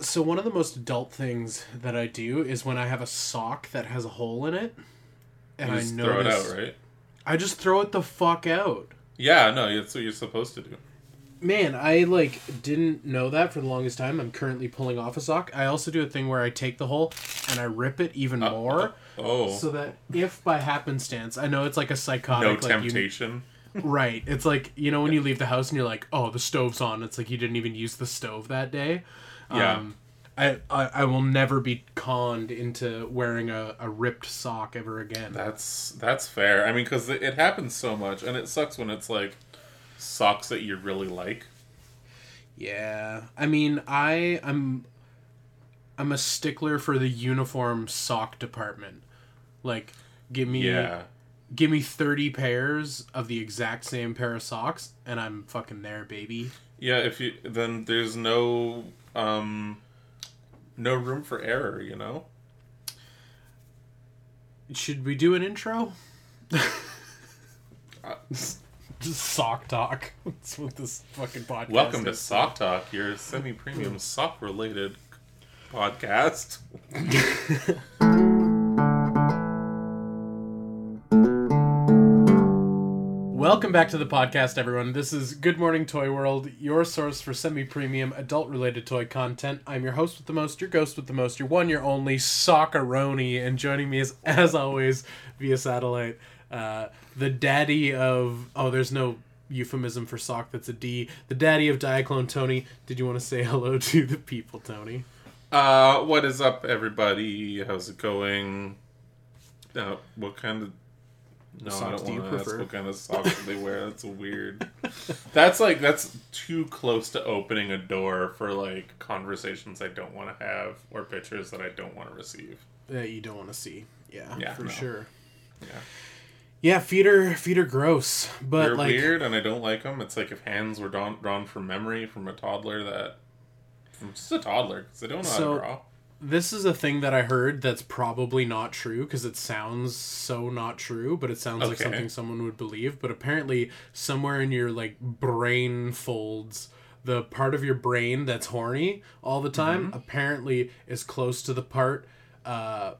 So one of the most adult things that I do is when I have a sock that has a hole in it, and You I just notice, throw it out, right? I just throw it the fuck out. Yeah, no, that's what you're supposed to do. Man, I like didn't know that for the longest time. I'm currently pulling off a sock. I also do a thing where I take the hole and I rip it even uh, more, uh, Oh, so that if by happenstance, I know it's like a psychotic, no like, you- temptation. right? It's like you know when you leave the house and you're like, oh, the stove's on. It's like you didn't even use the stove that day. Yeah. Um, I, I I will never be conned into wearing a, a ripped sock ever again. That's that's fair. I mean, because it, it happens so much, and it sucks when it's like socks that you really like. Yeah, I mean, I I'm I'm a stickler for the uniform sock department. Like, give me Yeah, give me thirty pairs of the exact same pair of socks, and I'm fucking there, baby. yeah. If you then there's no um no room for error. You know. Should we do an intro? Uh, Just sock talk. That's what this fucking podcast. Welcome to is. Sock Talk, your semi-premium sock-related podcast. Welcome back to the podcast, everyone. This is Good Morning Toy World, your source for semi-premium adult-related toy content. I'm your host with the most, your ghost with the most, your one, your only Socceroni, and joining me is, as always, via satellite, uh, the daddy of oh, there's no euphemism for sock that's a D. The daddy of Diaclone Tony. Did you want to say hello to the people, Tony? Uh, what is up, everybody? How's it going? Uh, what kind of no, I Socks don't do you want to ask prefer? what kind of socks they wear. That's weird. That's like that's too close to opening a door for like conversations I don't want to have or pictures that I don't want to receive. That you don't want to see. Yeah, Yeah, for no. sure. Yeah, Yeah, feet are feet are gross, but they're like weird and I don't like them. It's like if hands were drawn drawn from memory from a toddler that from just a toddler because they don't know how to draw. This is a thing that I heard that's probably not true because it sounds so not true, but it sounds like something someone would believe. But apparently, somewhere in your like brain folds, the part of your brain that's horny all the time Mm-hmm. apparently is close to the part uh,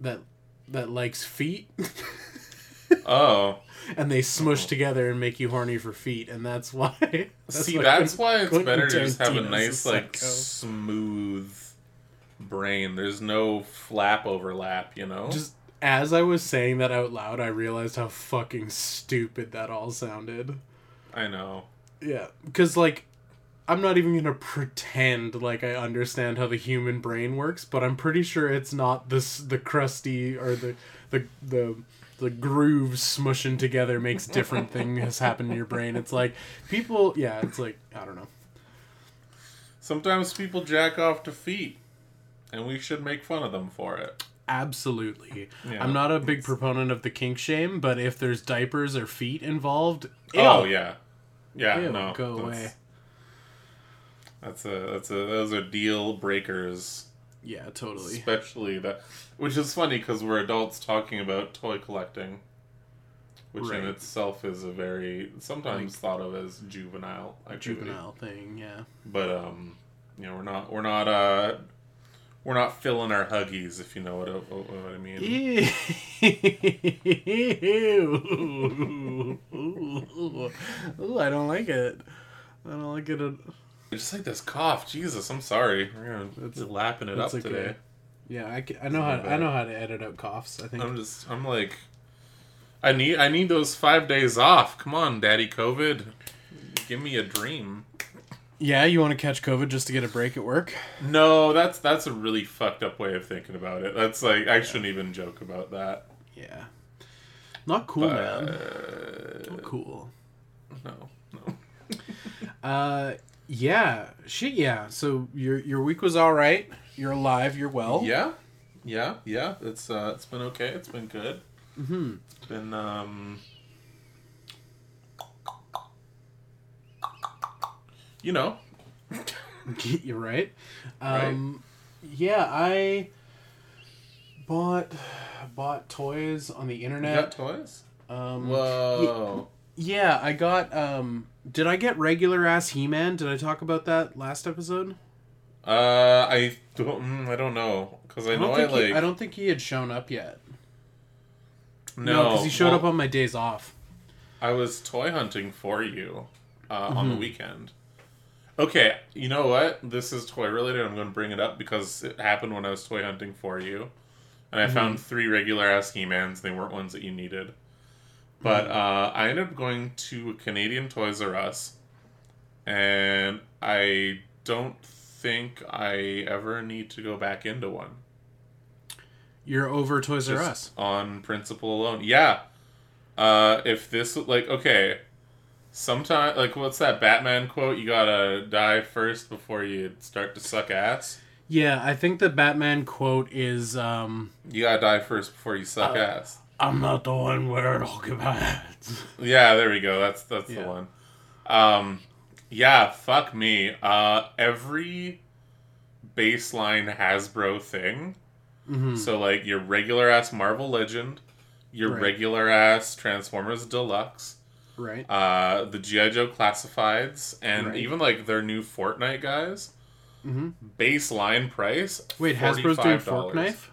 that that likes feet, Oh, and they smush together and make you horny for feet, and that's why. that's See, why that's why it's better to just have a nice, like, psycho. smooth brain. There's no flap overlap, you know? Just as I was saying that out loud, I realized how fucking stupid that all sounded. I know. Yeah, because like, I'm not even gonna pretend like I understand how the human brain works, but I'm pretty sure it's not this the crusty or the the the the grooves smushing together makes different things happen in your brain. It's like people, yeah, it's like I don't know. Sometimes people jack off to feet, and we should make fun of them for it. Absolutely. Yeah. I'm not a big proponent of the kink shame, but if there's diapers or feet involved, Oh, yeah. Yeah, Ew, no. go that's- away. That's a, that's a, those are deal breakers. Yeah, totally. Especially that, which is funny because we're adults talking about toy collecting, which Right. in itself is a very sometimes thought of as juvenile activity. Juvenile thing, yeah. But um, you know, we're not we're not uh we're not filling our huggies if you know what, what, what I mean. Ew. Ooh, I don't like it. I don't like it. at- Just like this cough, Jesus, I'm sorry. We're gonna That's- be lapping it up okay. today. Yeah, I, I know how I know how to edit out coughs. I think. I'm just I'm like I need I need those five days off. Come on, Daddy COVID. Give me a dream. Yeah, you want to catch COVID just to get a break at work? No, that's that's a really fucked up way of thinking about it. That's like I shouldn't even joke about that. Yeah. Not cool, man. Uh, Not cool. no, no. Uh, yeah, shit, yeah. So your your week was all right. You're alive. You're well. Yeah, yeah, yeah. It's uh, it's been okay. It's been good. Mm-hmm. It's been um, you know, You're right. Um, Yeah, I bought bought toys on the you internet. got toys. Um, Whoa. Yeah, I got. Um, did I get regular ass He Man? Did I talk about that last episode? Uh, I don't. mm, I don't know because I I know don't I, think like. he, I don't think he had shown up yet. no, because he showed well, up on my days off. I was toy hunting for you uh, on Mm-hmm. the weekend. Okay, you know what? This is toy related. I'm going to bring it up because it happened when I was toy hunting for you, and I Mm-hmm. found three regular ass He-Mans. They weren't ones that you needed, but Mm-hmm. uh, I ended up going to a Canadian Toys R Us, and I don't think I ever need to go back into one. You're over Toys R Us. on principle alone. Yeah. Uh, if this like okay, sometime like what's that Batman quote? You gotta die first before you start to suck ass. Yeah, I think the Batman quote is, um, You gotta die first before you suck Uh, ass. "I'm not the one where it all gets." Yeah, there we go. That's that's Yeah. the one. Um, yeah, fuck me. Uh, every baseline Hasbro thing. hmm So like your regular ass Marvel Legend, your Right. regular ass Transformers Deluxe. Right. uh, the GI Joe classifieds, and Right. even like their new Fortnite guys. hmm Baseline price. Wait, Hasbro's doing $45. Fork Knife?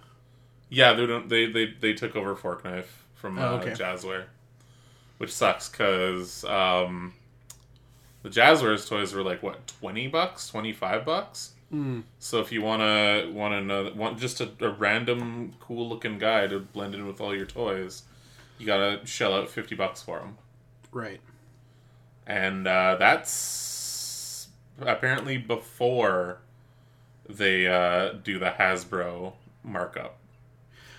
Yeah, they don't. They they they took over Fork Knife from uh, Oh, okay. Jazzware, which sucks because um, the Jazwares toys were like what twenty bucks, twenty five bucks. Mm. So if you wanna want another want just a, a random cool looking guy to blend in with all your toys, you gotta shell out fifty bucks for them. Right. and uh, that's apparently before they uh, do the Hasbro markup.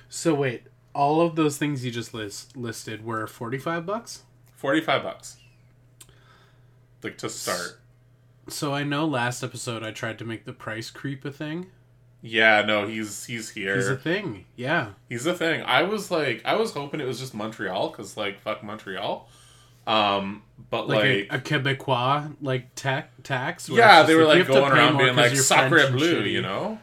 So wait, all of those things you just list listed were forty-five bucks. Forty-five bucks, like to start. So I know last episode I tried to make the price creep a thing. Yeah, no, he's he's here. He's a a, thing. Yeah. He's a thing. I was like, I was hoping it was just Montreal because like fuck Montreal. Um, but Like, like, a, a Quebecois like ta- tax. yeah, they were you like going around being like sacre bleu, you know.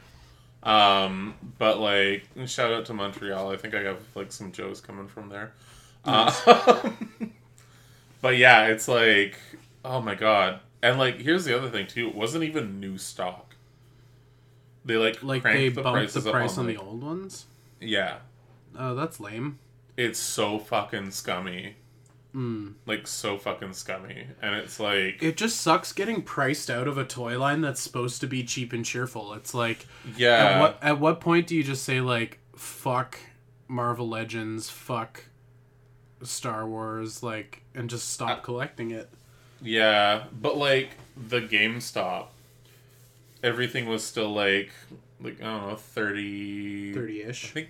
Um, but like, shout out to Montreal. I think I have like some Joes coming from there. Uh, but yeah, it's like, oh my god. And like, here's the other thing too. It wasn't even new stock. They like Like they the bumped the price on like- the old ones. Yeah, Oh, that's lame. it's so fucking scummy. Mm. Like so fucking scummy, and it's like, It just sucks getting priced out of a toy line that's supposed to be cheap and cheerful. It's like yeah, at what at what point do you just say like fuck Marvel Legends, fuck Star Wars, like and just stop Uh, collecting it? Yeah, but like the GameStop, everything was still like like I don't know thirty. 30 ish. I think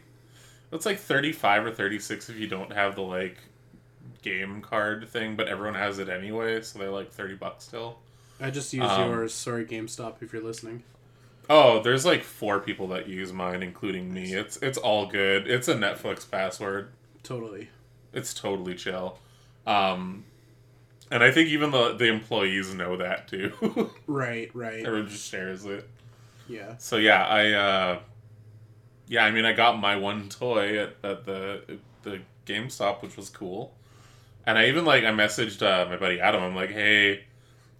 it's like thirty five or thirty six if you don't have the like game card thing, but everyone has it anyway, so they're like thirty bucks still. I just use Um, yours. Sorry, GameStop, if you're listening. Oh, there's like four people that use mine, including me. It's it's all good. It's a Netflix password. Totally. It's totally chill. Um, and I think even the the employees know that too. Right. Right. Everyone just shares it. Yeah. So yeah, I uh yeah, I mean I got my one toy at, at the the GameStop, which was cool. And I even like I messaged uh, my buddy Adam. I'm like, "Hey,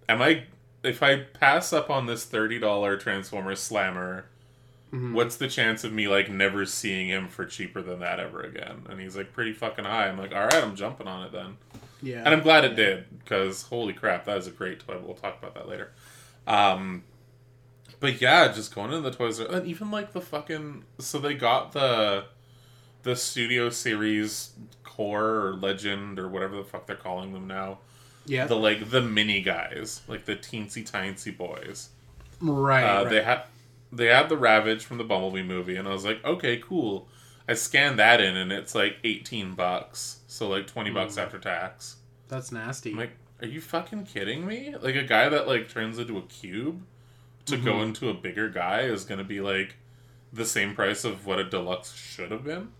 am I if I pass up on this $30 Transformers Slammer, Mhm. what's the chance of me like never seeing him for cheaper than that ever again?" And he's like, "Pretty fucking high." I'm like, "All right, I'm jumping on it then." Yeah. And I'm glad it did because holy crap, that is a great toy. We'll talk about that later. Um, but yeah, just going into the Toys R and even like the fucking so they got the the Studio Series Core or Legend or whatever the fuck they're calling them now. Yeah. The like the mini guys, like the teensy tiny boys. right. Uh, right. They had they had the Ravage from the Bumblebee movie, and I was like, okay, cool. I scanned that in, and it's like eighteen bucks, so like twenty bucks Mm. after tax. That's nasty. I'm like, are you fucking kidding me? Like a guy that like turns into a cube to go Mhm. into a bigger guy is gonna be like the same price of what a deluxe should have been.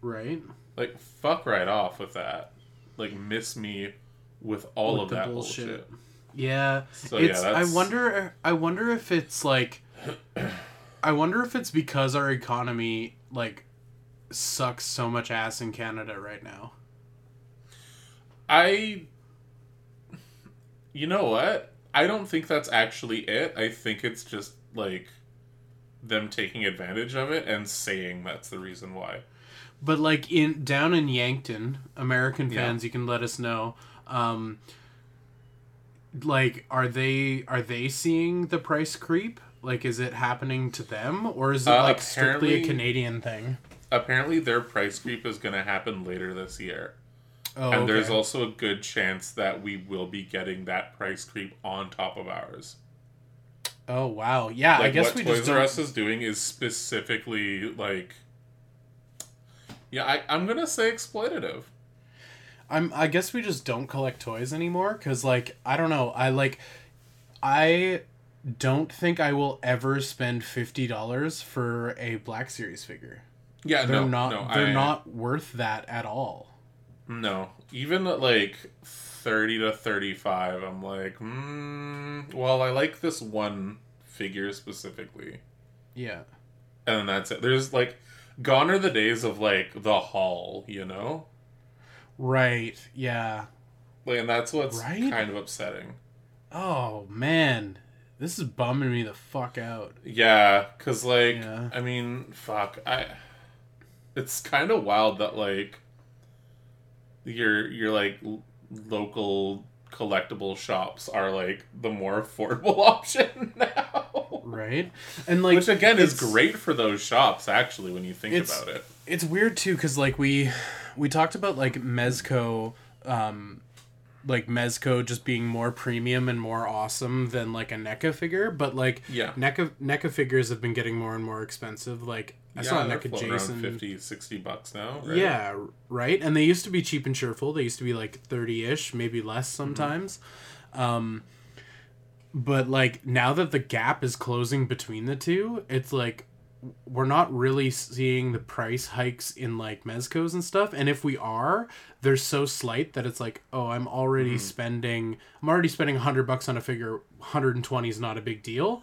right. Like fuck right off with that. Like miss me with all With of that bullshit. bullshit. Yeah. So it's. yeah, that's I wonder. I wonder if it's like. I wonder if it's because our economy like sucks so much ass in Canada right now. I you know what? I don't think that's actually it. I think it's just like them taking advantage of it and saying that's the reason why. But like in down in Yankton, American Yeah. fans, you can let us know. Um, like, are they are they seeing the price creep? Like, is it happening to them, or is it Uh, like strictly a Canadian thing? Apparently, their price creep is going to happen later this year. Oh, and there's also a good chance that we will be getting that price creep on top of ours. oh wow, yeah. Like I guess what we Toys R. Us is doing is specifically like, yeah, I, I'm gonna say exploitative. I'm. I guess we just don't collect toys anymore because, like, I don't know. I like. I don't think I will ever spend fifty dollars for a Black Series figure. Yeah, They're no, not. no, they're I- not worth that at all. No, even at like thirty to thirty-five, I'm like, mm, well, I like this one figure specifically, Yeah. and that's it. There's like, gone are the days of like the hall, you know, Right. Yeah. like, and that's what's Right? kind of upsetting. Oh man, this is bumming me the fuck out. Yeah, cause like, Yeah. I mean, fuck, I. It's kind of wild that like, your your like local collectible shops are like the more affordable option now. Right. And like, Which again is great for those shops actually when you think about it. it's weird too because like we we talked about like mezco um like mezco just being more premium and more awesome than like a NECA figure but like Yeah. NECA NECA figures have been getting more and more expensive like i saw a they're Jason around 50, 60 bucks now. Right? yeah right? And they used to be cheap and cheerful. They used to be like 30ish maybe less mm-hmm. sometimes. Um but like now that the gap is closing between the two it's like we're not really seeing the price hikes in like mezcos and stuff. And if we are they're so slight that it's like oh i'm already mm-hmm. spending i'm already spending 100 bucks on a figure 120 is not a big deal.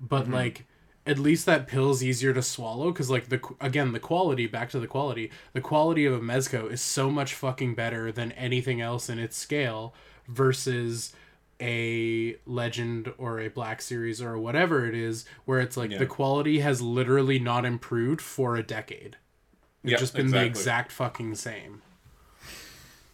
But mm-hmm. like at least that pill's easier to swallow because like the again the quality back to the quality the quality of a mezco is so much fucking better than anything else in its scale versus a legend or a black series or whatever it is where it's like Yeah. the quality has literally not improved for a decade. It's Yeah, just been the exact fucking same.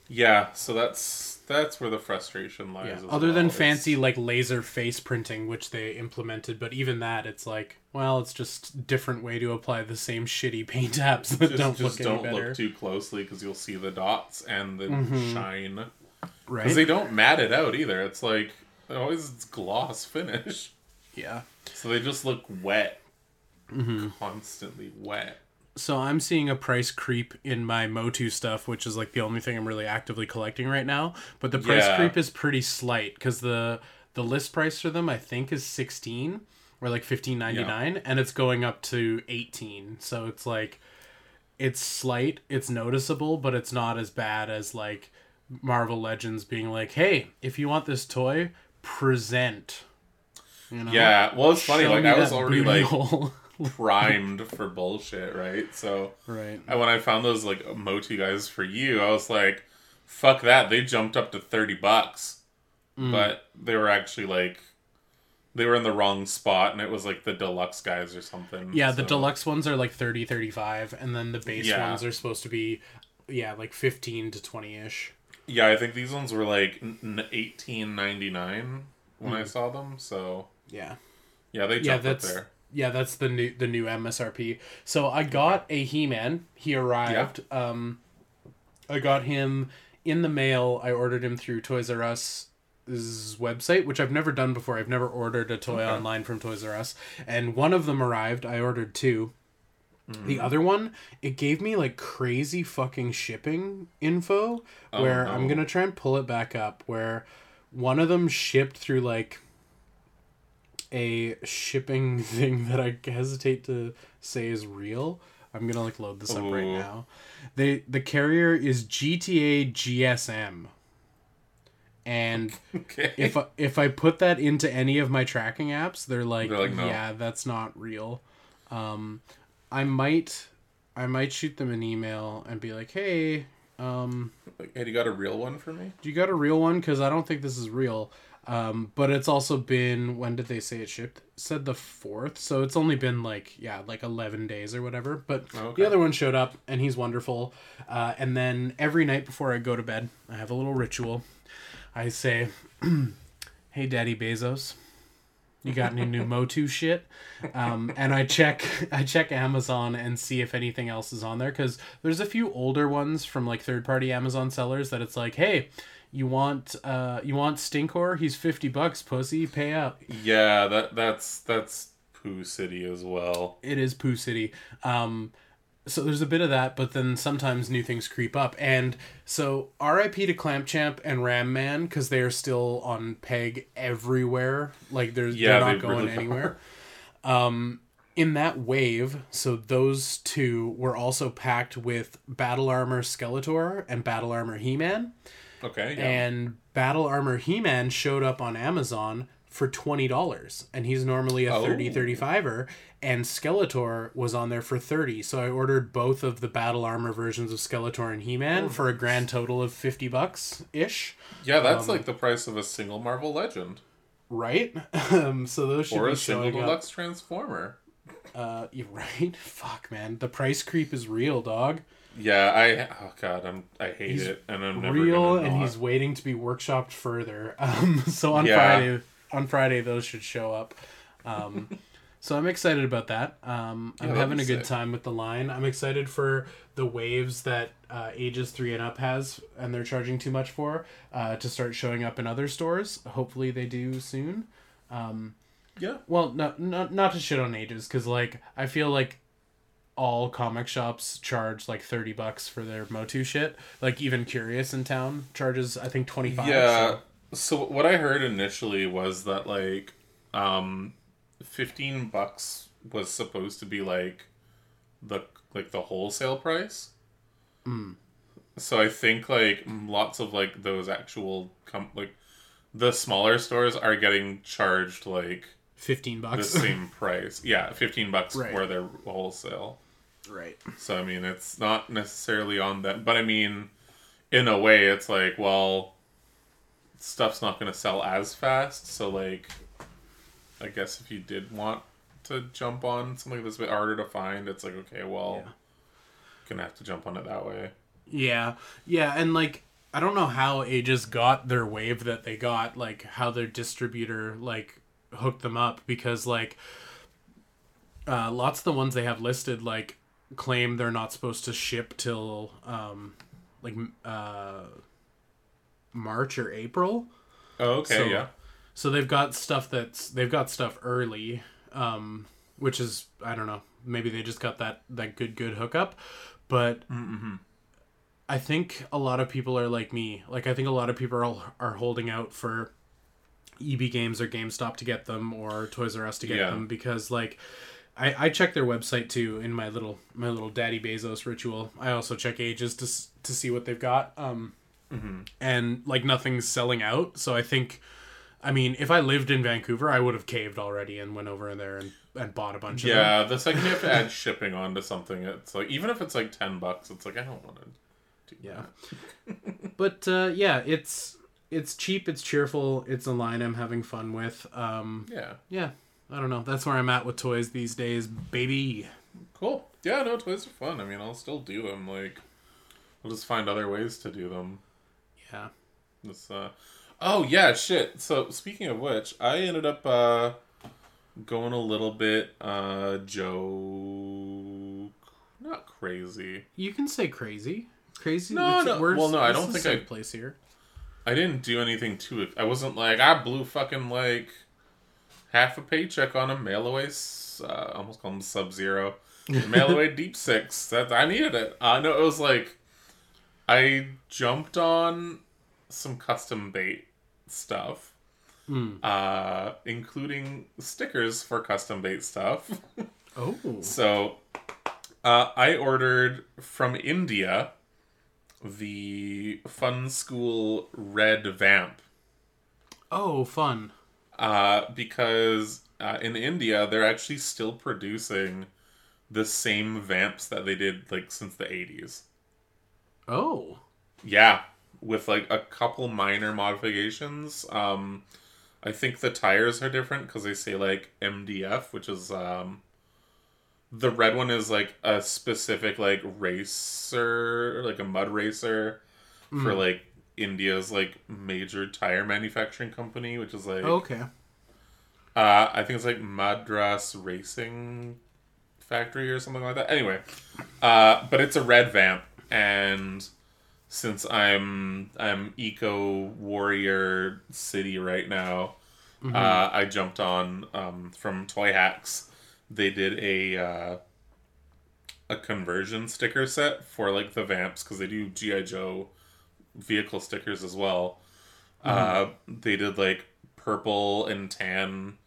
Yeah, so that's that's where the frustration lies. yeah. other than. It's- fancy like laser face printing which they implemented but even that it's like well it's just different way to apply the same shitty paint apps that just, don't just look don't any better look too closely because you'll see the dots and the Mhm. shine. right Because they don't mat it out either. It's like always it's gloss finish, yeah so they just look wet, Mm-hmm. constantly wet. So i'm seeing a price creep in my motu stuff which is like the only thing i'm really actively collecting right now but the price Yeah. creep is pretty slight because the the list price for them i think is 16 or like 15.99 and it's going up to 18 so it's like it's slight it's noticeable but it's not as bad as like marvel legends being like hey if you want this toy present you know Yeah, well, it's funny. Show Like I was already like. primed for bullshit, right? So right and when I found those like Motu guys for you, I was like, "Fuck that!" They jumped up to thirty bucks, Mm. but they were actually like, they were in the wrong spot, and it was like the deluxe guys or something. Yeah, the deluxe ones are like 30, 35, and then the base Yeah. ones are supposed to be, yeah, like 15 to 20 ish. Yeah, I think these ones were like eighteen ninety nine when Mm. I saw them. So Yeah. yeah, they Yeah, jumped up there. Yeah, that's the new the new MSRP. So I got a He Man. He arrived. Um, I got him in the mail. I ordered him through Toys R Us website, which I've never done before. I've never ordered a toy Okay. online from Toys R Us, and one of them arrived. I ordered two. Mm-hmm. The other one, it gave me like crazy fucking shipping info Oh, where no. I'm gonna try and pull it back up. Where one of them shipped through like a shipping thing that I hesitate to say is real. I'm gonna like load this up right now. They the carrier is GTA GSM, and Okay. if I, if I put that into any of my tracking apps, they're like, They're like, no. yeah, that's not real. Um, I might I might shoot them an email and be like, hey, um, hey, you got a real one for me? do you got a real one? Because I don't think this is real. Um, but it's also been when did they say it shipped? Said the fourth, so it's only been like yeah, like eleven days or whatever. But Okay. the other one showed up, and he's wonderful. Uh, and then every night before I go to bed, I have a little ritual. I say, "Hey, Daddy Bezos, you got any new Motu shit?" Um, and I check, I check Amazon and see if anything else is on there because there's a few older ones from like third party Amazon sellers that it's like, "Hey, you want, uh, you want Stinkor? He's fifty bucks, pussy. Pay up." Yeah, that that's that's Pooh City as well. It is Pooh City. Um, so there's a bit of that, but then sometimes new things creep up. And so RIP to Clamp Champ and Ram Man because they are still on peg everywhere. Like there's Yeah, they're not they going really anywhere. Um, in that wave, so those two were also packed with Battle Armor Skeletor and Battle Armor He Man. Okay, yeah. And Battle Armor He Man showed up on Amazon for $20. And he's normally a Oh. 30 35er. And Skeletor was on there for 30 So I ordered both of the Battle Armor versions of Skeletor and He Man for a grand total of 50 bucks ish. yeah, that's um, like the price of a single Marvel Legend Right? Um, so those should or be a single showing up. Transformer. Uh, you right? Fuck, man. The price creep is real, dog. Yeah, I oh god, I'm I hate He's it, and I'm never real and he's waiting to be workshopped further um so on Yeah. friday on friday those should show up um so i'm excited about that um i'm that'd having a good sick. time with the line i'm excited for the waves that uh, ages 3 and up has and they're charging too much for uh, to start showing up in other stores hopefully they do soon um yeah. well no, not not to shit on ages because like i feel like all comic shops charge like 30 bucks for their motu shit like even curious in town charges i think 25 Yeah. so- So what I heard initially was that like um 15 bucks was supposed to be like the like the wholesale price. Mm. So I think like lots of like those actual com- like the smaller stores are getting charged like 15 bucks the same price. Yeah, 15 bucks Right. for their wholesale. right So I mean, it's not necessarily on them, but I mean, in a way, it's like, well, stuff's not going to sell as fast. So like, I guess if you did want to jump on something that's a bit harder to find, it's like, okay, well, Yeah. gonna have to jump on it that way. yeah yeah and like i don't know how ages got their wave that they got like how their distributor like hooked them up because like uh lots of the ones they have listed like claim they're not supposed to ship till um like uh march or april Oh, okay, So- yeah, So they've got stuff that's they've got stuff early, um, which is I don't know. Maybe they just got that that good good hookup, but mm-hmm. I think a lot of people are like me. Like I think a lot of people are are holding out for EB Games or GameStop to get them or Toys R Us to get Yeah. them because like I I check their website too in my little my little Daddy Bezos ritual. I also check ages to to see what they've got. Um, and like nothing's selling out. So I think, I mean, if I lived in Vancouver, I would have caved already and went over there and, and bought a bunch of them. yeah. The second you have to add shipping onto something, it's like even if it's like ten bucks, it's like I don't want to. Yeah. but uh, yeah, it's it's cheap, it's cheerful, it's a line I'm having fun with. Um, Yeah, yeah, I don't know. That's where I'm at with toys these days, baby. cool. Yeah, no, toys are fun. I mean, I'll still do them. Like, I'll just find other ways to do them. Yeah. This, uh, oh yeah, shit. So speaking of which, I ended up uh, going a little bit uh, joke, not crazy. You can say crazy. Crazy. No, no. Well, no, I don't think I place here. I didn't do anything to it. I wasn't like I blew fucking like half a paycheck on a mail away. Uh, almost call them Sub Zero. mail away Deep Six. That I needed it. Uh, know it was like I jumped on some custom bait stuff. Hmm. uh, including stickers for custom bait stuff. Oh. so, uh, I ordered from India the Funskool Red Vamp Oh, fun. uh, because uh, in India they're actually still producing the same vamps that they did like since the 80s. Oh. Yeah, with like a couple minor modifications. Um, I think the tires are different because they say like MDF, which is um, the red one is like a specific like racer, like a mud racer for like India's like major tire manufacturing company, which is like Okay. uh, I think it's like Madras Racing Factory or something like that. Anyway, uh, but it's a red vamp, and since I'm I'm eco warrior city right now, uh, I jumped on um, from Toyhax. They did a uh, a conversion sticker set for like the vamps because they do GI Joe vehicle stickers as well. Uh, they did like purple and tan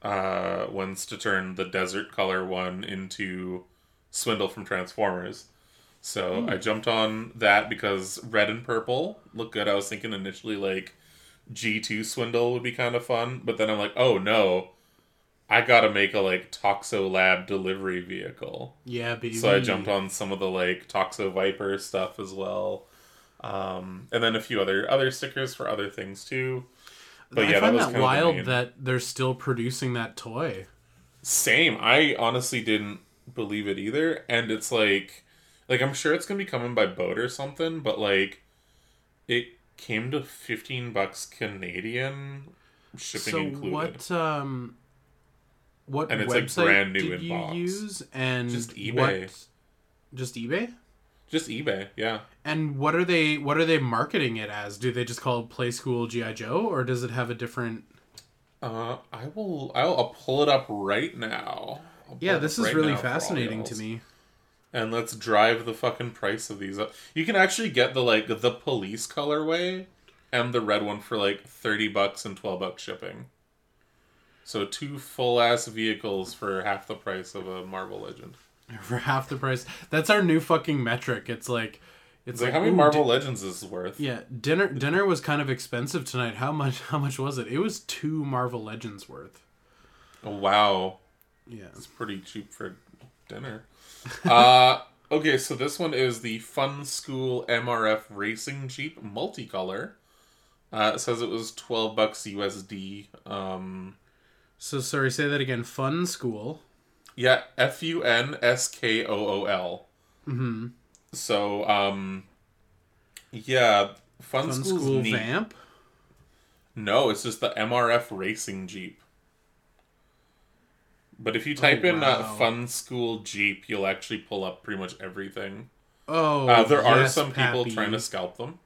uh, ones to turn the desert color one into Swindle from Transformers. So I jumped on that because red and purple look good. I was thinking initially like G2 Swindle would be kind of fun, but then I'm like, oh no, I gotta make a like Toxo Lab delivery vehicle. Yeah, baby. So I jumped on some of the like Toxo Viper stuff as well, um, and then a few other other stickers for other things too. But yeah, I find that that, wild the that they're still producing that toy. Same. I honestly didn't believe it either, and it's like, like I'm sure it's gonna be coming by boat or something, but like, it came to fifteen bucks Canadian, shipping so included. what um what And it's, like, website brand new did in you box. use and Just eBay. what- just eBay? Just eBay, yeah. And what are they what are they marketing it as? Do they just call it Play School GI Joe or does it have a different Uh, I will. I'll, I'll pull it up right now. I'll Yeah, this is right really now for all fascinating to me. And let's drive the fucking price of these up. You can actually get the like the police colorway and the red one for like thirty bucks and twelve bucks shipping. So two full ass vehicles for half the price of a Marvel Legend. For half the price. That's our new fucking metric. It's like it's It's like how many Marvel di- Legends is this worth? yeah, dinner dinner was kind of expensive tonight. How much how much was it? It was 2 Marvel Legends worth. Oh, wow, Yeah. it's pretty cheap for dinner. uh, okay, so this one is the Funskool MRF Racing Jeep multicolor. Uh, it says it was twelve bucks USD. Um, So sorry, say that again. Funskool. Yeah, F U N S K O O L. Mm-hmm. So, um, yeah, Fun, Funskool vamp. No, it's just the MRF Racing Jeep. But if you type in uh. Funskool Jeep, you'll actually pull up pretty much everything. Oh, Uh, there are some people Pappy. trying to scalp them.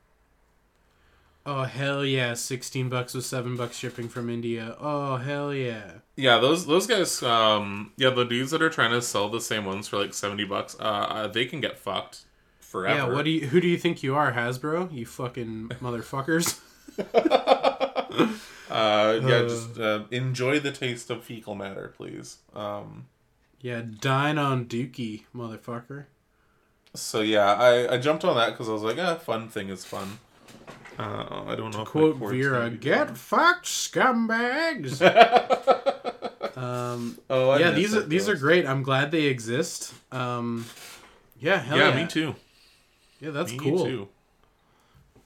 Oh hell yeah! Sixteen bucks with seven bucks shipping from India. Oh hell yeah! Yeah, those those guys. Um, yeah, the dudes that are trying to sell the same ones for like seventy bucks, uh, uh they can get fucked forever. Yeah, what do you? Who do you think you are, Hasbro? You fucking motherfuckers! Uh, yeah, just uh, enjoy the taste of fecal matter, please. Um, Yeah, dine on Dookie, motherfucker. so yeah, I, I jumped on that because I was like, ah, fun thing is fun. Uh, I don't know. if Quote cord's Vera, gonna be "Get fucked, scumbags." um, Oh, I yeah, these are that these are great. I'm glad they exist. Um, yeah, hell Yeah, yeah, me too. Yeah, that's me cool. too.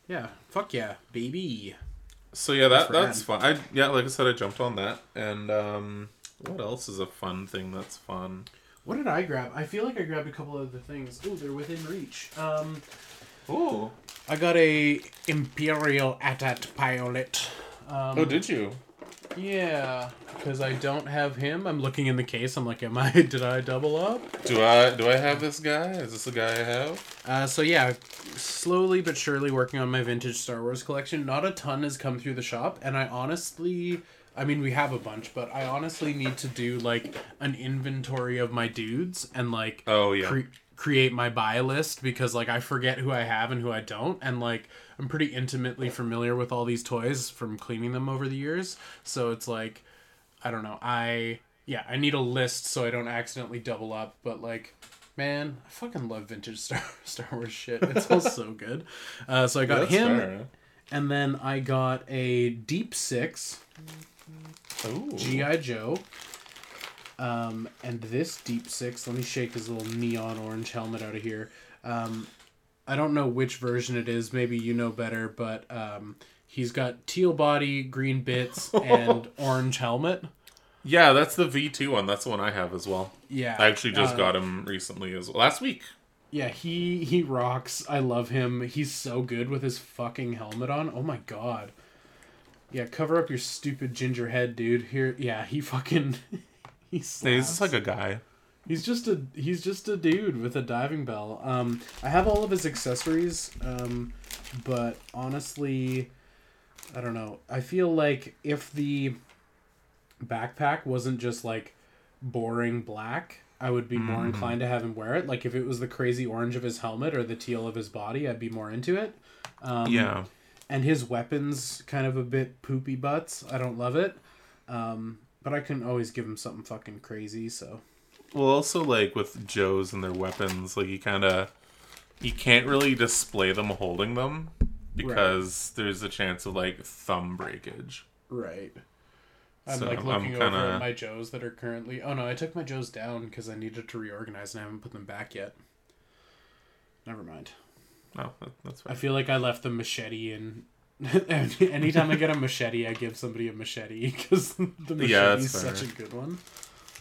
Yeah, fuck yeah, baby. So yeah, that That's fun. I yeah, like I said, I jumped on that, and um, what else is a fun thing that's fun? What did I grab? I feel like I grabbed a couple of other things. Oh, they're within reach. Um, Oh, I got a Imperial AT-AT Pilot. Um, oh, did you? Yeah, because I don't have him. I'm looking in the case. I'm like, am I? Did I double up? Do I do I have this guy? Is this the guy I have? Uh, so yeah, slowly but surely working on my vintage Star Wars collection. Not a ton has come through the shop, and I honestly, I mean, we have a bunch, but I honestly need to do like an inventory of my dudes and like Oh yeah. Create my buy list because like I forget who I have and who I don't, and like I'm pretty intimately familiar with all these toys from cleaning them over the years. So it's like, I don't know, I yeah, I need a list so I don't accidentally double up. But like, man, I fucking love vintage Star Star Wars shit. It's all so good. Uh, so I got That's him, fair. and then I got a Deep Six Ooh. GI Joe. Um, and this Deep Six, let me shake his little neon orange helmet out of here. Um, I don't know which version it is. Maybe you know better, but um, He's got teal body, green bits, and orange helmet. Yeah, that's the V2 one. That's the one I have as well. Yeah, I actually just uh, got him recently as well. Last week. Yeah, he he rocks. I love him. He's so good with his fucking helmet on. Oh my god. Yeah, cover up your stupid ginger head, dude. Here, yeah, he fucking. He's just like a guy. He's just a he's just a dude with a diving bell. Um, I have all of his accessories, um, but honestly, I don't know. I feel like if the backpack wasn't just like boring black, I would be more inclined to have him wear it. Like if it was the crazy orange of his helmet or the teal of his body, I'd be more into it. Um, Yeah. and his weapons kind of a bit poopy butts. I don't love it. Um, but I can always give him something fucking crazy. So Well, also like with Joes and their weapons, like you kind of you can't really display them holding them because there's a chance of like thumb breakage. right. I'm So like I'm looking over kinda- at my Joes that are currently. Oh no, I took my Joes down because I needed to reorganize and I haven't put them back yet. Never mind. No, that, that's I feel like I left the machete and. Anytime I get a machete, I give somebody a machete because the machete Yeah, is that's such a good one.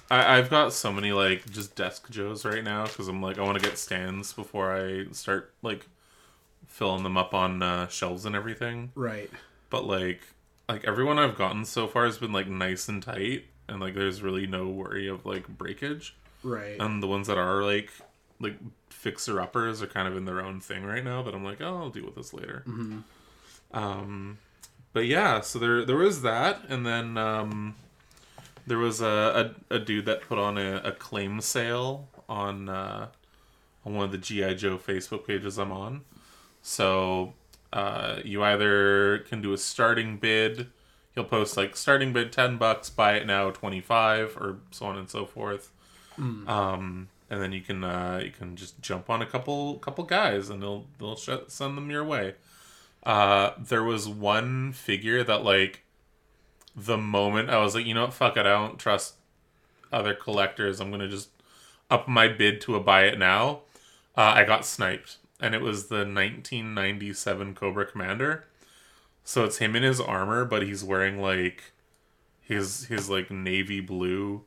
I, I've got so many like just desk Joes right now because I'm like I want to get stands before I start like filling them up on uh, shelves and everything. Right. But like like everyone I've gotten so far has been like nice and tight and like there's really no worry of like breakage. Right. and the ones that are like like fixer uppers are kind of in their own thing right now that I'm like, oh, I'll deal with this later. Um, but yeah, so there there was that, and then um, there was a, a, a dude that put on a, a claim sale on uh, on one of the GI Joe Facebook pages I'm on. So uh, you either can do a starting bid. He'll post like starting bid ten bucks, buy it now twenty five, or so on and so forth. Um, and then you can uh, you can just jump on a couple couple guys, and they'll they'll sh- send them your way. Uh, there was one figure that like the moment I was like, you know what, fuck it, I don't trust other collectors. I'm gonna just up my bid to a buy it now. Uh, I got sniped, and it was the 1997 Cobra Commander. So it's him in his armor, but he's wearing like his his like navy blue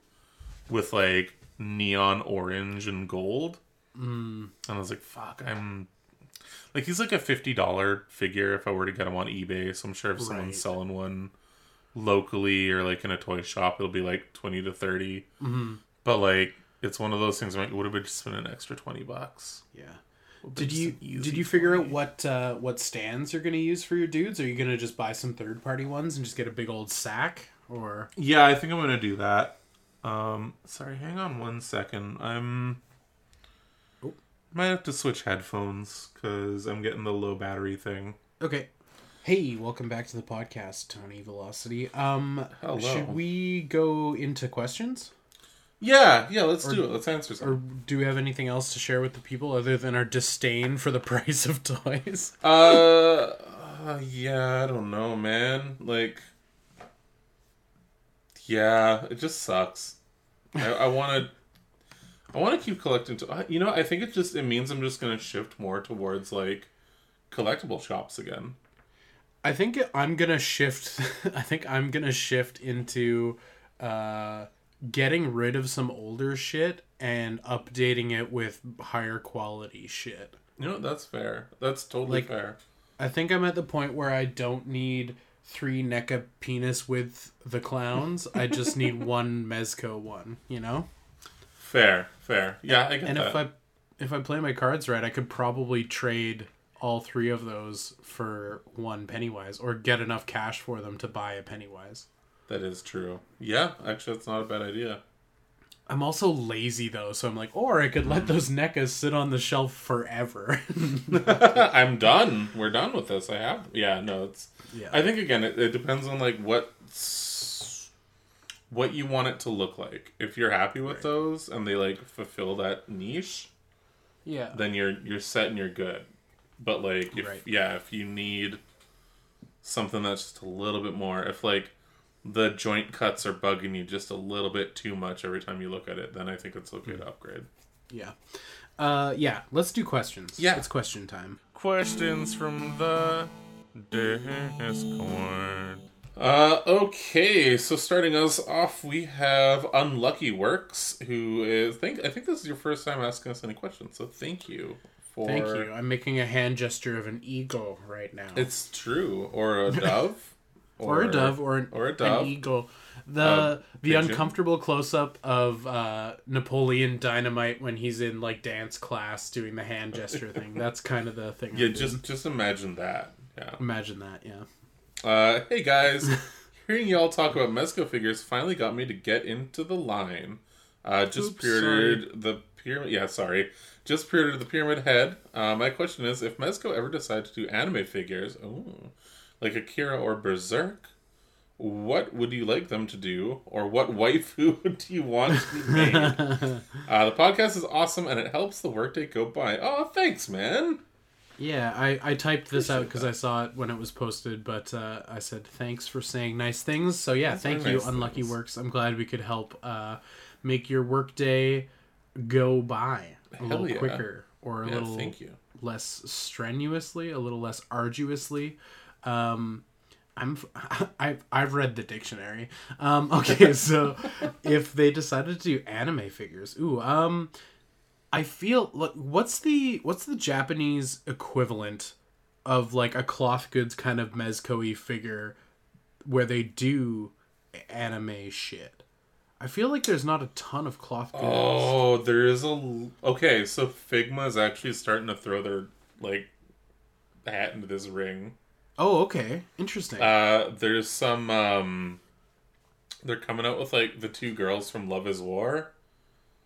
with like neon orange and gold. Mm. And I was like, fuck, I'm like he's like a fifty dollar figure if I were to get him on eBay. So I'm sure if someone's Right. selling one locally or like in a toy shop, it'll be like twenty to 30 Mm-hmm. But like it's one of those things where like, would have been just been an extra twenty bucks. Yeah. Did you did you figure 20. out what uh, what stands you're gonna use for your dudes? Are you gonna just buy some third party ones and just get a big old sack? Or Yeah, I think I'm gonna do that. Um, sorry, hang on one second. I'm. Might have to switch headphones because I'm getting the low battery thing. okay. Hey, welcome back to the podcast, Tony Velocity. Um, Hello. should we go into questions, Yeah, yeah. Let's do it. Let's answer some. or do we have anything else to share with the people other than our disdain for the price of toys? Uh, uh, yeah. I don't know, man. Like, yeah, it just sucks. I, I want to. I want to keep collecting. To, you know, I think it just it means I'm just gonna shift more towards like collectible shops again. I think I'm gonna shift. I think I'm gonna shift into uh, getting rid of some older shit and updating it with higher quality shit. You know, that's fair. That's totally Like- fair. I think I'm at the point where I don't need three NECA penis with the clowns. I just need one Mezco one. You know. Fair, fair. Yeah, I get And that. if I if I play my cards right, I could probably trade all three of those for one Pennywise, or get enough cash for them to buy a Pennywise. That is true. Yeah, actually, that's not a bad idea. I'm also lazy though, so I'm like, or I could let those NECAs sit on the shelf forever. I'm done. We're done with this. I have. Yeah, no, it's. yeah. I think again, it, it depends on like what what you want it to look like. If you're happy with those and they like fulfill that niche, yeah. then you're you're set and you're good. But like, if Right. yeah, if you need something that's just a little bit more, if like the joint cuts are bugging you just a little bit too much every time you look at it, then I think it's okay to upgrade. Yeah. Uh, yeah. Let's do questions. Yeah. It's question time. Questions from the Discord. Uh, okay, so starting us off, we have Unlucky Works, who is think I think this is your first time asking us any questions, so thank you for. Thank you. I'm making a hand gesture of an eagle right now. It's true, or a dove, or, a dove, or an, or a dove. an eagle. The Uh, the pigeon. uncomfortable close up of uh, Napoleon Dynamite when he's in like dance class doing the hand gesture thing. That's kind of the thing. Yeah, I'm doing. just just imagine that. Yeah. imagine that. Yeah. Uh, hey guys, hearing y'all talk about Mezco figures finally got me to get into the line. Uh, just Oops, pre-ordered the pyramid. Yeah, sorry. Just pre-ordered the pyramid head. Uh, my question is, if Mezco ever decide to do anime figures, ooh, like Akira or Berserk, what would you like them to do, or what waifu do you want to be made? uh, the podcast is awesome, and it helps the workday go by. Oh, thanks, man. Yeah, I, I typed this out because I saw it when it was posted, but uh, I said thanks for saying nice things. So yeah, thank you, nice Unlucky things. Works. I'm glad we could help uh, make your workday go by a Hell little yeah. quicker or a Yeah, little thank you. less strenuously, a little less arduously. Um, I'm I've I've read the dictionary. Um, okay, so if they decided to do anime figures, ooh, um, I feel like what's the what's the Japanese equivalent of like a cloth goods kind of mezco figure where they do anime shit. I feel like there's not a ton of cloth goods. Oh, there is a l- okay. So Figma is actually starting to throw their like hat into this ring. Oh, okay, interesting. Uh, there's some. um They're coming out with like the two girls from Love Is War,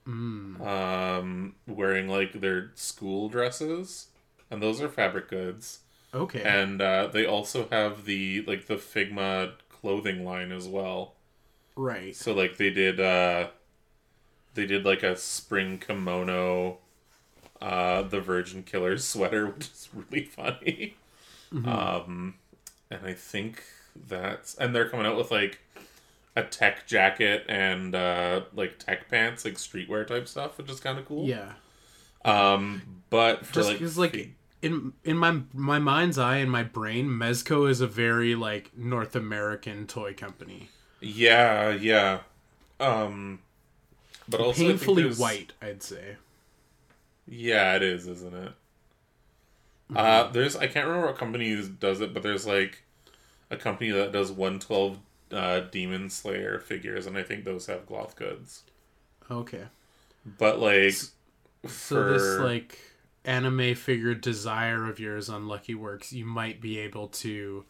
mm. um, wearing like their school dresses, and those are fabric goods. Okay. And uh, they also have the like the Figma clothing line as well. right. So like they did uh they did like a spring kimono uh the Virgin Killer sweater, which is really funny. Um and I think that's and they're coming out with like a tech jacket and uh like tech pants, like streetwear type stuff, which is kind of cool. Yeah. Um but for Just like, like, in in my my mind's eye and my brain, Mezco is a very like North American toy company, yeah, yeah. Um but also I painfully there's- white, I'd say. Yeah, it is, isn't it? Mm-hmm. Uh, there's I can't remember what company does it, but there's like a company that does one twelve uh, Demon Slayer figures, and I think those have cloth goods. Okay, But like, so this like anime figure desire of yours on Lucky Works, you might be able to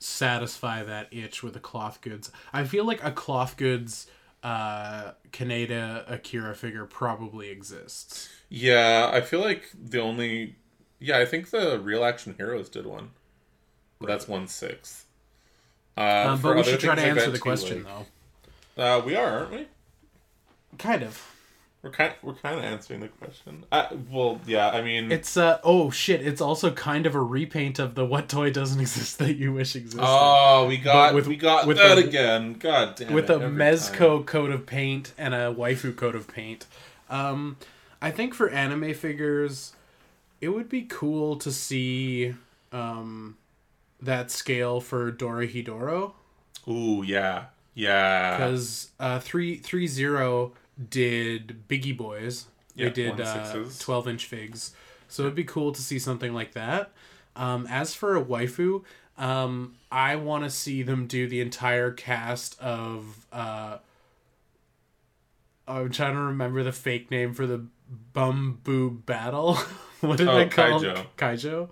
satisfy that itch with a cloth goods. I feel like a cloth goods uh Kaneda Akira figure probably exists. yeah, I feel like the only yeah, I think the Real Action Heroes did one. But that's one sixth. Uh, Um, but we should try to answer the question like- though. Uh, we are, aren't we? Kind of. We're kind we're kind of answering the question. Uh, well, yeah, I mean, It's uh oh shit! It's also kind of a repaint of the "What toy doesn't exist that you wish existed" Oh, we got with- we got with that a- again. God damn with it, a mezco coat of paint and a waifu coat of paint. Um, I think for anime figures, it would be cool to see um, that scale for Dorohedoro. Ooh, yeah, yeah. because uh, three three zero did Biggie Boys. Yeah, they did one uh, twelve inch figs, so it'd be cool to see something like that. Um, as for a waifu, um, I want to see them do the entire cast of. Uh, I'm trying to remember the fake name for the Bumbu Battle. what did Oh, they call Kaijo. Kaijo?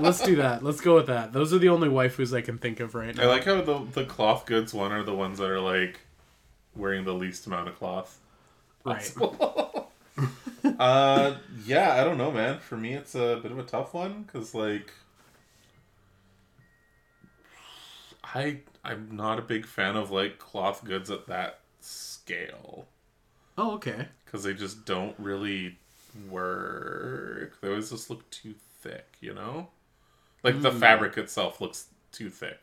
Let's do that. Let's go with that. Those are the only waifus I can think of right now. I like how the the cloth goods one are the ones that are like wearing the least amount of cloth. right. uh, yeah, I don't know, man. For me, it's a bit of a tough one because like I I'm not a big fan of like cloth goods at that scale Oh, okay. because they just don't really work. They always just look too thick, you know. Like the fabric itself looks too thick.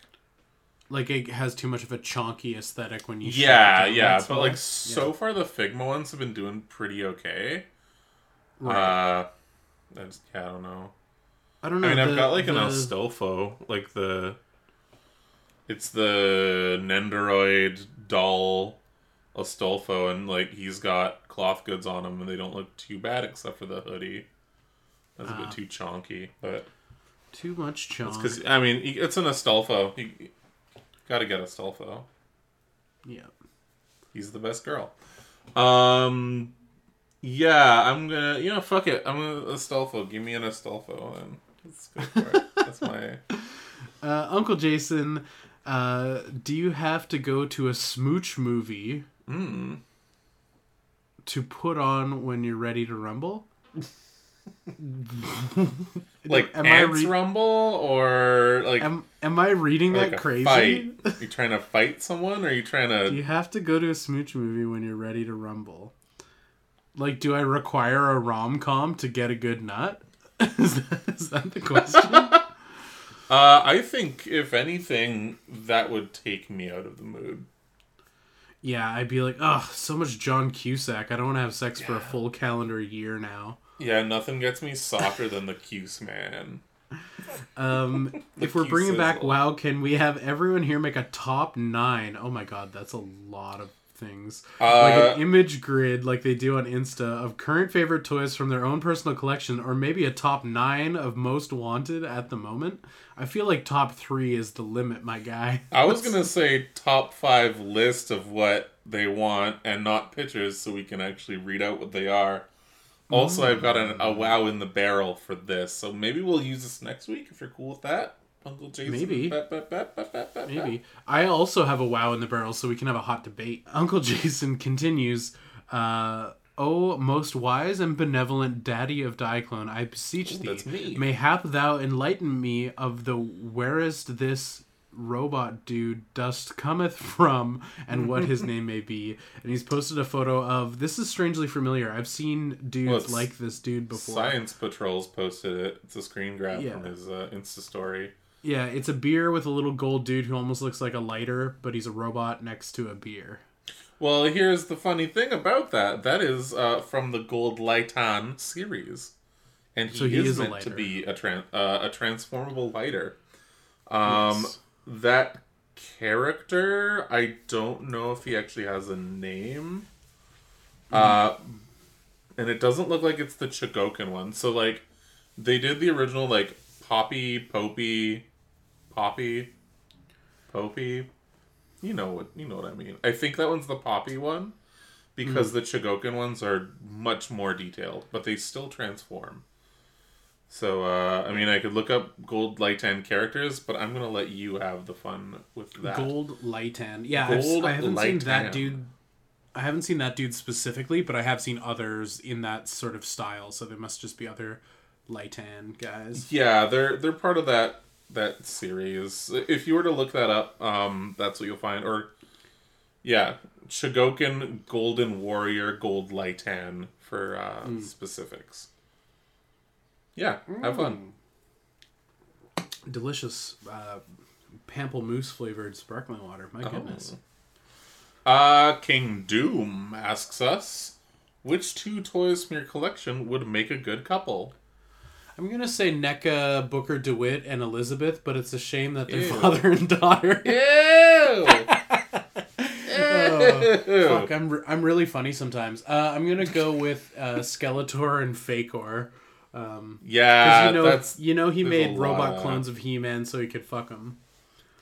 Like it has too much of a chonky aesthetic when you. Yeah, it yeah, but like so far the Figma ones have been doing pretty okay. Right. Uh, I just, yeah, I don't know. I don't know. I mean, I've got like an the- Astolfo, like the. It's the Astolfo, like the. It's the Nendoroid doll Astolfo, and like he's got cloth goods on them and they don't look too bad except for the hoodie. That's a Ah. bit too chonky, but too much chunk. because I mean, it's an Astolfo. You got to get Astolfo. Yeah. He's the best girl. Um, yeah, I'm gonna. You know, fuck it. I'm gonna Astolfo. Give me an Astolfo, and let's go for it. That's my. Uh, Uncle Jason, uh, do you have to go to a smooch movie Mm. To put on when you're ready to rumble? Like Am I ants re- rumble or like Am am I reading like that a crazy? fight? you trying to fight someone, or are you trying Do to? you have to go to a smooch movie when you're ready to rumble? Like, do I require a rom com to get a good nut? is, that, is that the question? Uh, I think if anything, that would take me out of the mood. Yeah, I'd be like, oh, so much John Cusack. I don't want to have sex for a full calendar year now. Yeah, nothing gets me softer than the Cuse man. Um, if we're bringing back. WoW, can we have everyone here make a top nine? Oh my god, that's a lot of things. like Uh, an image grid, like they do on Insta, of current favorite toys from their own personal collection, or maybe a top nine of most wanted at the moment. I feel like top three is the limit, my guy. I was gonna say top five list of what they want and not pictures, so we can actually read out what they are. Also, I've got an, a wow in the barrel for this, so maybe we'll use this next week if you're cool with that. Uncle Jason. Maybe. Maybe. I also have a wow in the barrel, so we can have a hot debate. Uncle Jason continues. Uh, oh, most wise and benevolent daddy of Diaclone, I beseech Ooh, thee, mayhap thou enlighten me of the whereest this robot dude dust cometh from and what his name may be and he's posted a photo of this is strangely familiar i've seen dudes Well, like this dude before Science Patrols posted it. It's a screen grab Yeah. from his uh, Insta story. Yeah it's a beer with a little gold dude who almost looks like a lighter but he's a robot next to a beer Well, here's the funny thing about that. That is uh, from the Gold Lightan series, and he, So he is, is meant to be a tran- uh, a transformable lighter. Um, Yes. that character, I don't know if he actually has a name. Uh, and it doesn't look like it's the Chogokin one. So like, they did the original like Poppy, Popey, Poppy, Popey. You know what you know what I mean. I think that one's the Poppy one because the Chogokin ones are much more detailed, but they still transform. So uh, I mean, I could look up Gold Lightan characters, but I'm gonna let you have the fun with that. Gold Lightan. Yeah, I've, Gold I haven't seen that dude. I haven't seen that dude specifically, but I have seen others in that sort of style. So there must just be other Lightan guys. Yeah, they're they're part of that that series. If you were to look that up, um, that's what you'll find. Or yeah, Chogokin Golden Warrior Gold Lightan for uh, Hmm. specifics. Yeah, have fun. Delicious uh, pamplemousse flavored sparkling water. My goodness. Uh, King Doom asks us, which two toys from your collection would make a good couple? I'm gonna say NECA, Booker DeWitt, and Elizabeth, but it's a shame that they're Ew. father and daughter. Ew! Oh, Fuck, I'm re- I'm really funny sometimes. Uh, I'm gonna go with uh, Skeletor and Faker. Um, 'cause Yeah, you know, that's you know, he made robot lot. clones of He-Man so he could fuck them.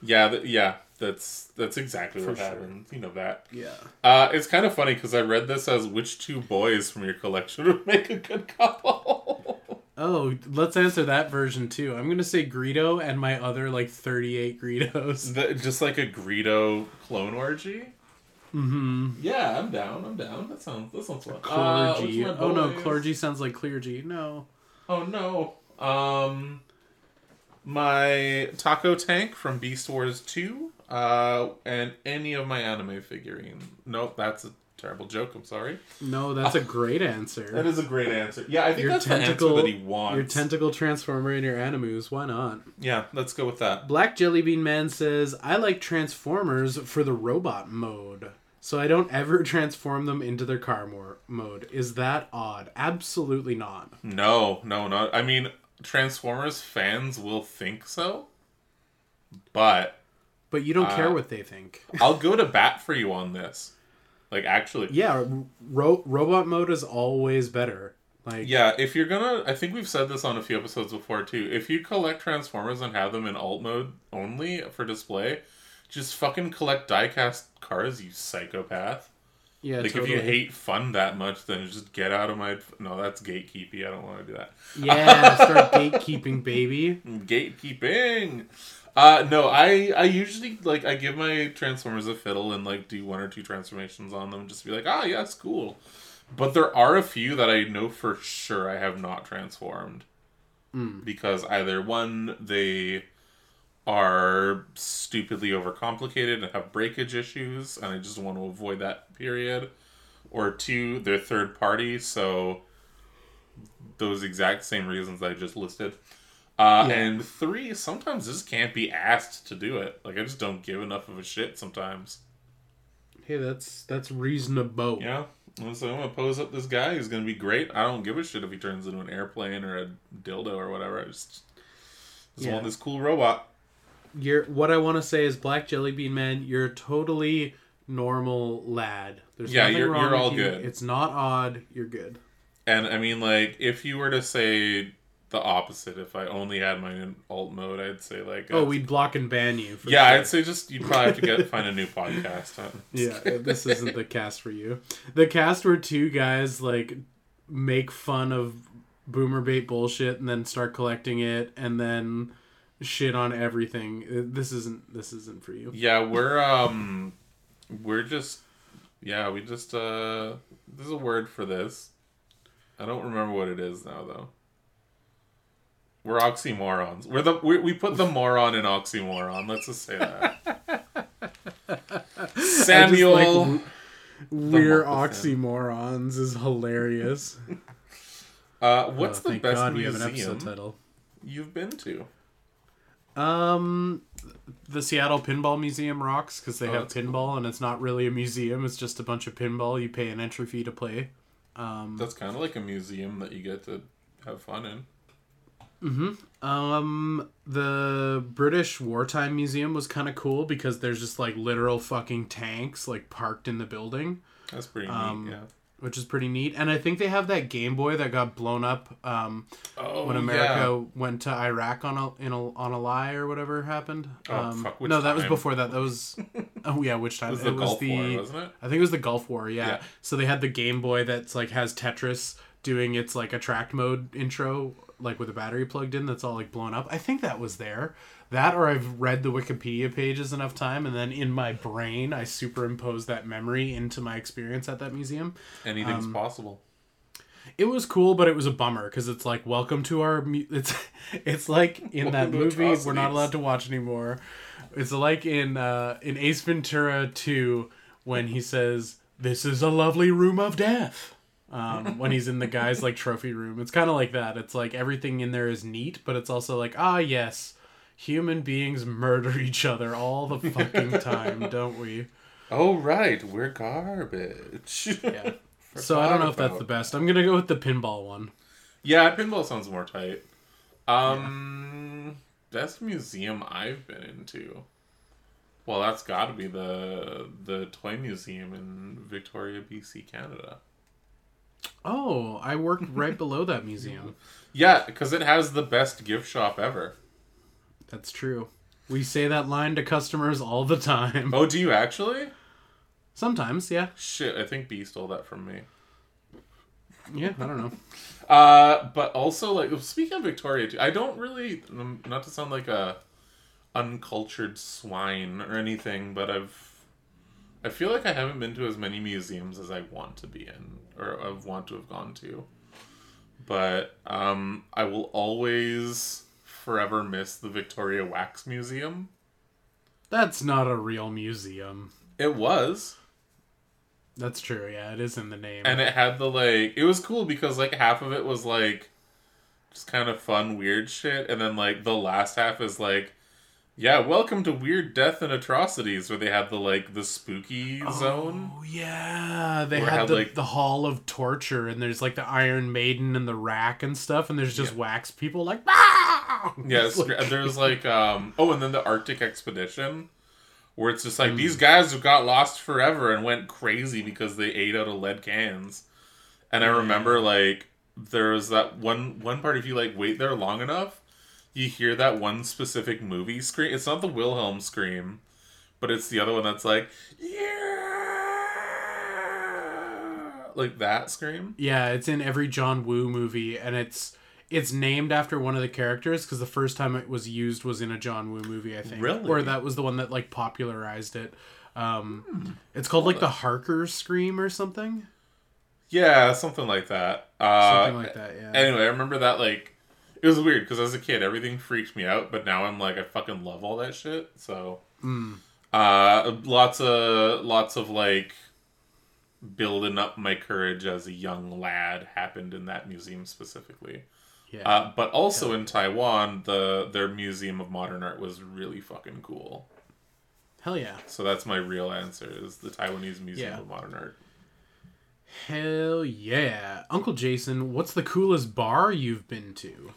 yeah, th- yeah. That's that's exactly For what sure. happened. You know that. Yeah. Uh, it's kind of funny because I read this as which two boys from your collection would make a good couple. Oh, let's answer that version too. I'm gonna say Greedo and my other like 38 Greedos. The- just like a Greedo clone orgy. Mm-hmm. Yeah, I'm down. I'm down. That sounds that sounds fun. Uh, Clergy. my oh no, clergy sounds like clergy. No. Oh no. Um, my taco tank from Beast Wars Two. Uh, and any of my anime figurine. Nope, that's a terrible joke. I'm sorry. No, that's a great answer. That is a great answer. Yeah, I think Your that's tentacle, the answer that he wants. your tentacle transformer and your animus. Why not? yeah, let's go with that. Black Jellybean Man says, I like Transformers for the robot mode. So I don't ever transform them into their car more mode. Is that odd? Absolutely not. No, no, not. I mean, Transformers fans will think so, but But you don't care Uh, what they think. I'll go to bat for you on this. Like actually, Yeah, ro- robot mode is always better. Like Yeah, if you're gonna, I think we've said this on a few episodes before too. If you collect Transformers and have them in alt mode only for display, just fucking collect diecast cars, you psychopath. yeah, Like totally. if you hate fun that much, then just get out of my. No, that's gatekeepy. I don't want to do that. yeah, start gatekeeping, baby. Gatekeeping. Uh, no, I I usually like I give my Transformers a fiddle and like do one or two transformations on them just to be like, ah, yeah, it's cool. But there are a few that I know for sure I have not transformed Mm. because either one they are stupidly overcomplicated and have breakage issues, and I just want to avoid that period, or two, they're third party, so those exact same reasons I just listed. Uh, Yeah. And three, sometimes just can't be asked to do it. Like I just don't give enough of a shit sometimes. Hey, that's that's reasonable. Yeah. And so I'm gonna pose up this guy who's gonna be great. I don't give a shit if he turns into an airplane or a dildo or whatever. I just, just Yeah. want this cool robot. You're what I want to say is Black Jelly Bean Man. You're a totally normal lad. There's Yeah, nothing you're- wrong you're with all you. good. It's not odd. You're good. And I mean, like, if you were to say the opposite, if I only had mine in alt mode, I'd say like, Oh, uh, we'd block and ban you. For yeah, sure. I'd say just you'd probably have to get find a new podcast. Huh? Yeah, this isn't the cast for you. The cast where two guys like make fun of boomer bait bullshit and then start collecting it and then shit on everything. Uh, This isn't this isn't for you. Yeah, we're um, we're just yeah, we just uh, there's a word for this. I don't remember what it is now though. We're oxymorons. We're the we, we put the moron in oxymoron. Let's just say that. Samuel. Like, We're oxymorons is hilarious. uh, what's Oh, the best God we have an museum title. you've been to? Um, the Seattle Pinball Museum rocks because they Oh, have that's cool. pinball and it's not really a museum. It's just a bunch of pinball. You pay an entry fee to play. Um, That's kind of like a museum that you get to have fun in. Um, the British Wartime Museum was kind of cool because there's just like literal fucking tanks like parked in the building, That's pretty Um, neat. Yeah. which is pretty neat. And I think they have that Game Boy that got blown up um, Oh, when yeah. America went to Iraq on a in a on a lie or whatever happened. Oh, um, fuck, which no, that was before that. That was oh yeah, which time? It was the it was Gulf the War, wasn't it? I think it was the Gulf War, yeah. Yeah. So they had the Game Boy that's like has Tetris doing its like attract mode intro, like with a battery plugged in, that's all like blown up. I think that was there. That or I've read the Wikipedia pages enough time and then in my brain I superimpose that memory into my experience at that museum. Anything's um, possible. It was cool, but it was a bummer because it's like welcome to our. Mu- it's it's like in that movie we're not allowed to watch anymore. It's like in uh, in Ace Ventura Two when he says, "This is a lovely room of death." Um, when he's in the guy's like trophy room, it's kind of like that. It's like everything in there is neat, but it's also like ah yes, human beings murder each other all the fucking time, don't we? Oh right, we're garbage. Yeah. So I don't know if that's the best. I'm gonna go with the pinball one. Yeah, pinball sounds more tight. Um, best museum I've been into. Well, that's got to be the the toy museum in Victoria, BC, Canada. Oh, I worked right below that museum. Yeah, because it has the best gift shop ever. That's true. We say that line to customers all the time. Oh, do you actually? Sometimes, yeah. Shit, I think B stole that from me. Yeah, I don't know. Uh, but also like speaking of Victoria, I don't really um, not to sound like a uncultured swine or anything, but I've I feel like I haven't been to as many museums as I want to be in or I want to have gone to. But um, I will always forever miss the Victoria Wax Museum. That's not a real museum. It was. That's true, yeah, it is in the name. and it had the like it was cool because like half of it was like just kind of fun weird shit and then like the last half is like Yeah, welcome to Weird Death and Atrocities, where they had the like the spooky zone. Oh yeah, they had had, the, like- the Hall of Torture, and there's like the Iron Maiden and the rack and stuff, and there's just Yeah. wax people like. "Ah!" Yeah, it's like- there's like um oh, and then the Arctic expedition, where it's just like Hmm. these guys who got lost forever and went crazy because they ate out of lead cans. And I remember like there was that one one part if you like wait there long enough, you hear that one specific movie scream. It's not the Wilhelm scream, but it's the other one that's like yeah, like that scream. Yeah, it's in every John Woo movie, and it's it's named after one of the characters because the first time it was used was in a John Woo movie, I think. Really? Or that was the one that like popularized it. Um, It's called like the Harker Scream or something. Yeah, something like that. Uh, Something like that. Yeah. Anyway, I remember that like it was weird because as a kid everything freaked me out, but now I'm like I fucking love all that shit. So, Mm. uh, lots of lots of like building up my courage as a young lad happened in that museum specifically. yeah. Uh, but also in Taiwan, the their museum of modern art was really fucking cool. Hell yeah. So that's my real answer: is the Taiwanese Museum Yeah. of Modern Art. Hell yeah. Uncle Jason, what's the coolest bar you've been to?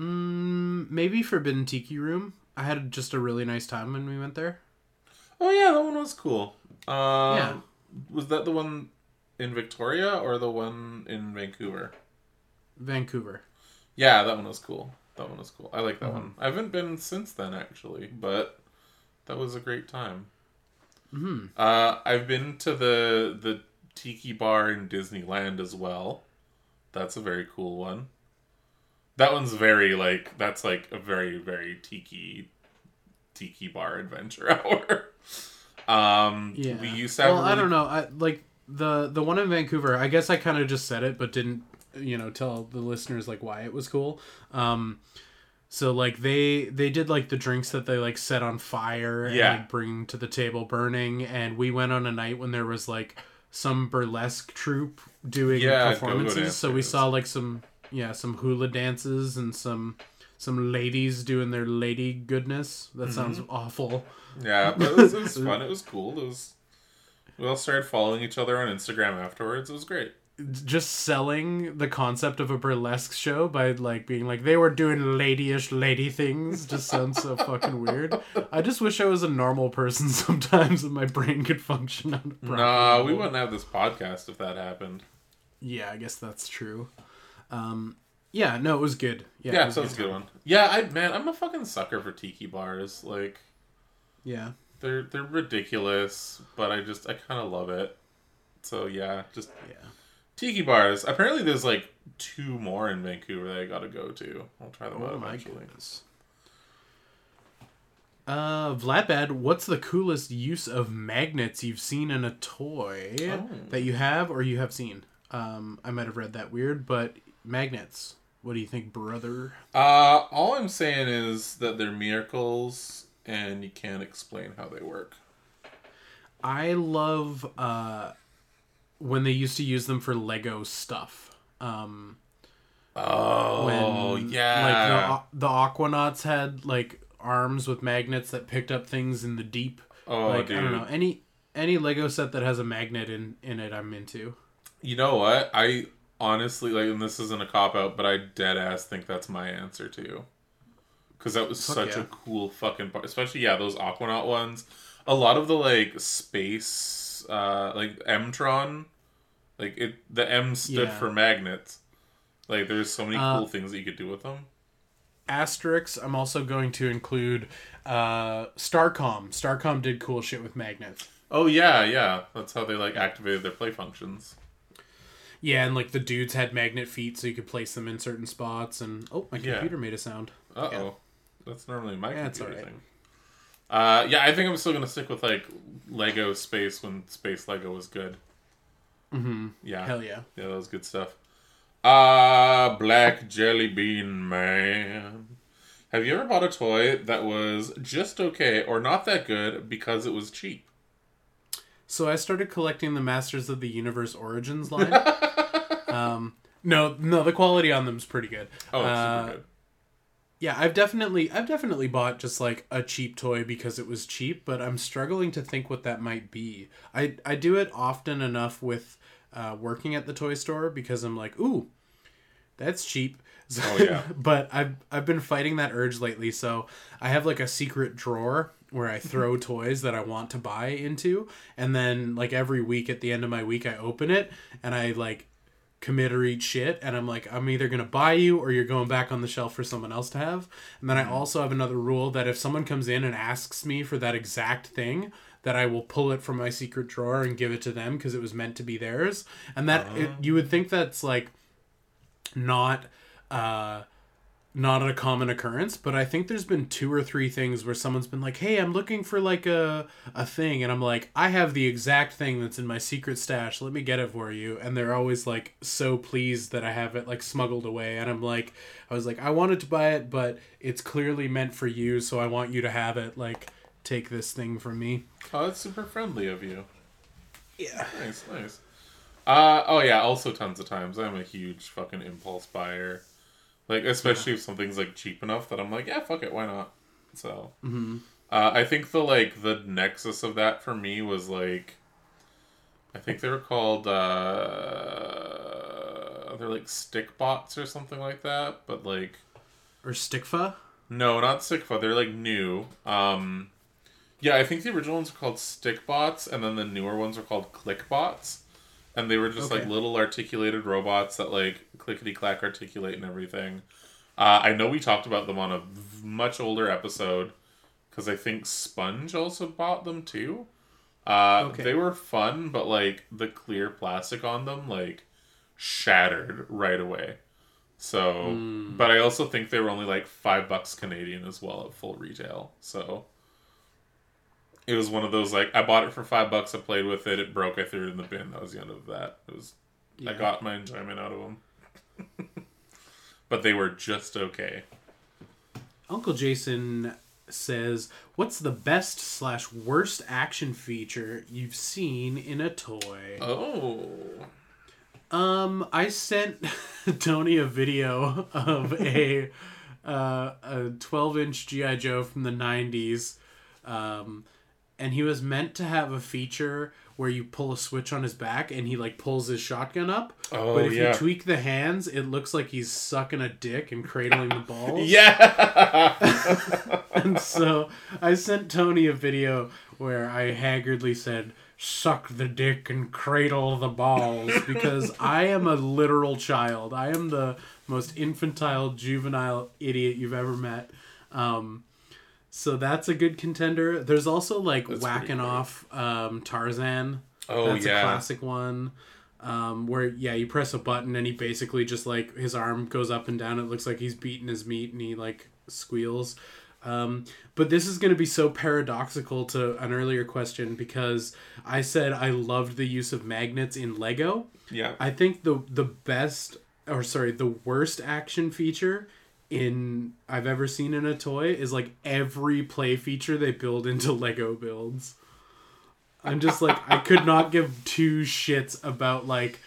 Mm, maybe Forbidden Tiki Room. I had just a really nice time when we went there. Oh yeah, that one was cool. Um, Yeah. Was that the one in Victoria or the one in Vancouver? Vancouver. Yeah, that one was cool. That one was cool. I like that Mm-hmm. one. I haven't been since then actually, but that was a great time. hmm Uh, I've been to the the tiki bar in Disneyland as well. That's a very cool one. That one's very like that's like a very very tiki tiki bar adventure hour. um, Yeah. we used to have. well, a I really don't know. I like the the one in Vancouver. I guess I kind of just said it, but didn't you know tell the listeners like why it was cool. Um, so like they they did like the drinks that they like set on fire and Yeah. like, bring to the table burning, and we went on a night when there was like some burlesque troupe doing Yeah, performances. So we saw like some yeah some hula dances and some some ladies doing their lady goodness. That sounds Mm-hmm. awful. Yeah, but it was, it was fun. It was cool. It was. We all started following each other on Instagram afterwards. It was great. just selling the concept of a burlesque show by like being like they were doing ladyish lady things just sounds so fucking weird. I just wish I was a normal person sometimes and my brain could function on Nah, we wouldn't have this podcast if that happened. Yeah, I guess that's true. Um yeah, no, it was good. Yeah, Yeah, it was so that's a good one. Yeah, I man, I'm a fucking sucker for tiki bars. Like Yeah. they're they're ridiculous, but I just I kind of love it. So yeah, just Yeah. tiki bars. Apparently, there's like two more in Vancouver that I got to go to. I'll try them out Oh my eventually. goodness. Uh, Vladbad, what's the coolest use of magnets you've seen in a toy Oh. that you have or you have seen? Um, I might have read that weird, but magnets. What do you think, brother? Uh, all I'm saying is that they're miracles, and you can't explain how they work. I love uh, when they used to use them for Lego stuff. Um, Oh when yeah. like the, the Aquanauts had like arms with magnets that picked up things in the deep. oh like dude. I don't know any any Lego set that has a magnet in in it, I'm into. You know what? I honestly like, and this isn't a cop out, but I dead ass think that's my answer too. Because that was Fuck such yeah. a cool fucking part, especially yeah, those Aquanaut ones. A lot of the like space, uh, like Mtron, like it. The M stood Yeah. for magnets. Like there's so many Uh, cool things that you could do with them. Asterix, I'm also going to include uh, Starcom. Starcom did cool shit with magnets. Oh yeah, yeah. That's how they like activated their play functions. Yeah, and like the dudes had magnet feet, so you could place them in certain spots. And oh, my Yeah. computer made a sound. Uh oh, Yeah. that's normally my Yeah, computer alright. thing. Uh, yeah, I think I'm still gonna stick with like Lego Space when Space Lego was good. Mm-hmm. Yeah, Hell yeah. yeah, that was good stuff. Ah, Black Jelly Bean Man. Have you ever bought a toy that was just okay or not that good because it was cheap? So I started collecting the Masters of the Universe Origins line. no, no, the quality on them is pretty good. Oh, Uh, super good. Yeah, I've definitely I've definitely bought just like a cheap toy because it was cheap, but I'm struggling to think what that might be. I I do it often enough with uh, working at the toy store because I'm like, ooh, that's cheap. So, Oh, yeah. but I've I've been fighting that urge lately. So I have like a secret drawer where I throw toys that I want to buy into, and then like every week at the end of my week I open it and I like commit or eat shit and i'm like i'm either going to buy you or you're going back on the shelf for someone else to have. And then i also have another rule that if someone comes in and asks me for that exact thing that i will pull it from my secret drawer and give it to them because it was meant to be theirs. And that it, you would think that's like not uh not a common occurrence, but I think there's been two or three things where someone's been like, "Hey, I'm looking for like a a thing," and I'm like, "I have the exact thing that's in my secret stash. Let me get it for you." And they're always like so pleased that I have it like smuggled away, and I'm like, I was like, I wanted to buy it, but it's clearly meant for you, so I want you to have it. Like, take this thing from me. Oh, that's super friendly of you. Yeah. Nice, nice. Uh oh yeah. Also, tons of times I'm a huge fucking impulse buyer. Like especially if something's like cheap enough that I'm like, yeah, fuck it, why not? So, Mm-hmm. uh, I think the like the nexus of that for me was like, I think they were called uh, they're like stick bots or something like that, but like Or Stickfa. no, not Stickfa. They're like new. Um, yeah, I think the original ones are called Stikbots, and then the newer ones are called Klikbots, and they were just like little articulated robots that like clickety clack articulate and everything. Uh, I know we talked about them on a much older episode because I think Sponge also bought them too. Uh, Okay. They were fun, but like the clear plastic on them like shattered right away. So, Hmm. but I also think they were only like five bucks Canadian as well at full retail. So it was one of those like I bought it for five bucks. I played with it. It broke. I threw it in the bin. That was the end of that. It was I got my enjoyment out of them. but they were just okay. Uncle Jason says, "What's the best slash worst action feature you've seen in a toy?" Oh, Um, I sent Tony a video of a uh, a 12 inch GI Joe from the 90s, um, and he was meant to have a feature where you pull a switch on his back and he like pulls his shotgun up. Oh, but if yeah. you tweak the hands, it looks like he's sucking a dick and cradling the balls. yeah. And so I sent Tony a video where I haggardly said, suck the dick and cradle the balls because I am a literal child. I am the most infantile, juvenile idiot you've ever met. Um, so that's a good contender. There's also like That's whacking off um, Tarzan. oh That's a yeah. classic one. Um, where yeah, you press a button and he basically just like his arm goes up and down. It looks like he's beating his meat and he like squeals. Um, but this is going to be so paradoxical to an earlier question because I said I loved the use of magnets in Lego. Yeah. I think the the best or sorry, the worst action feature in I've ever seen in a toy is like every play feature they build into Lego builds. I'm just like I could not give two shits about like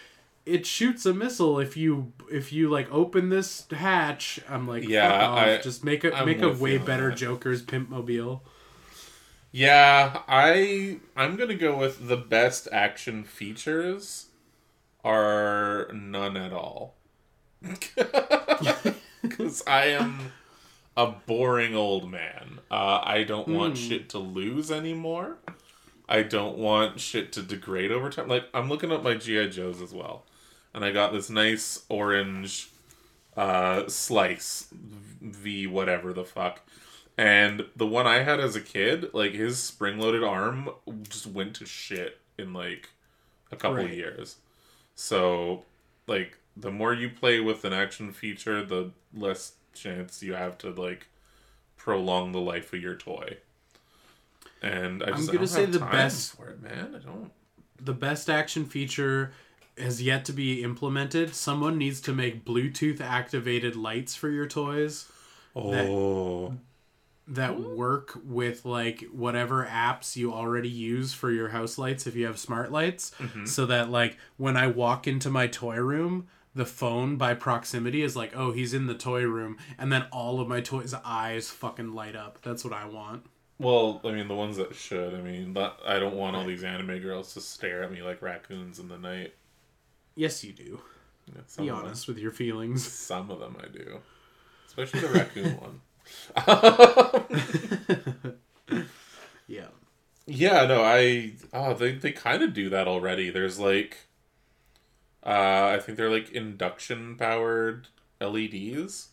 it shoots a missile if you if you like open this hatch. I'm like Yeah, fuck off. I- just make a I'm make a way better that. Joker's pimp mobile. Yeah, I I'm gonna go with the best action features are none at all. Because I am a boring old man. Uh, I don't want Hmm. shit to lose anymore. I don't want shit to degrade over time. Like I'm looking at my GI Joes as well, and I got this nice orange uh, slice V whatever the fuck. And the one I had as a kid, like his spring loaded arm just went to shit in like a couple Right. years. So, like, the more you play with an action feature, the less chance you have to like prolong the life of your toy. And I I gonna say the best- for it, man. I don't. the best action feature has yet to be implemented. Someone needs to make Bluetooth activated lights for your toys Oh, that work with like whatever apps you already use for your house lights if you have smart lights Mm-hmm. so that like when I walk into my toy room the phone by proximity is like, oh, he's in the toy room, and then all of my toys' eyes fucking light up. That's what I want. Well, I mean, the ones that should. I mean, that, I don't want all these anime girls to stare at me like raccoons in the night. Yes, you do. Yeah, Be of them- honest with your feelings. Some of them I do, especially the raccoon one. Yeah. Yeah, no, I oh they they kind of do that already. There's like uh I think they're like induction powered LEDs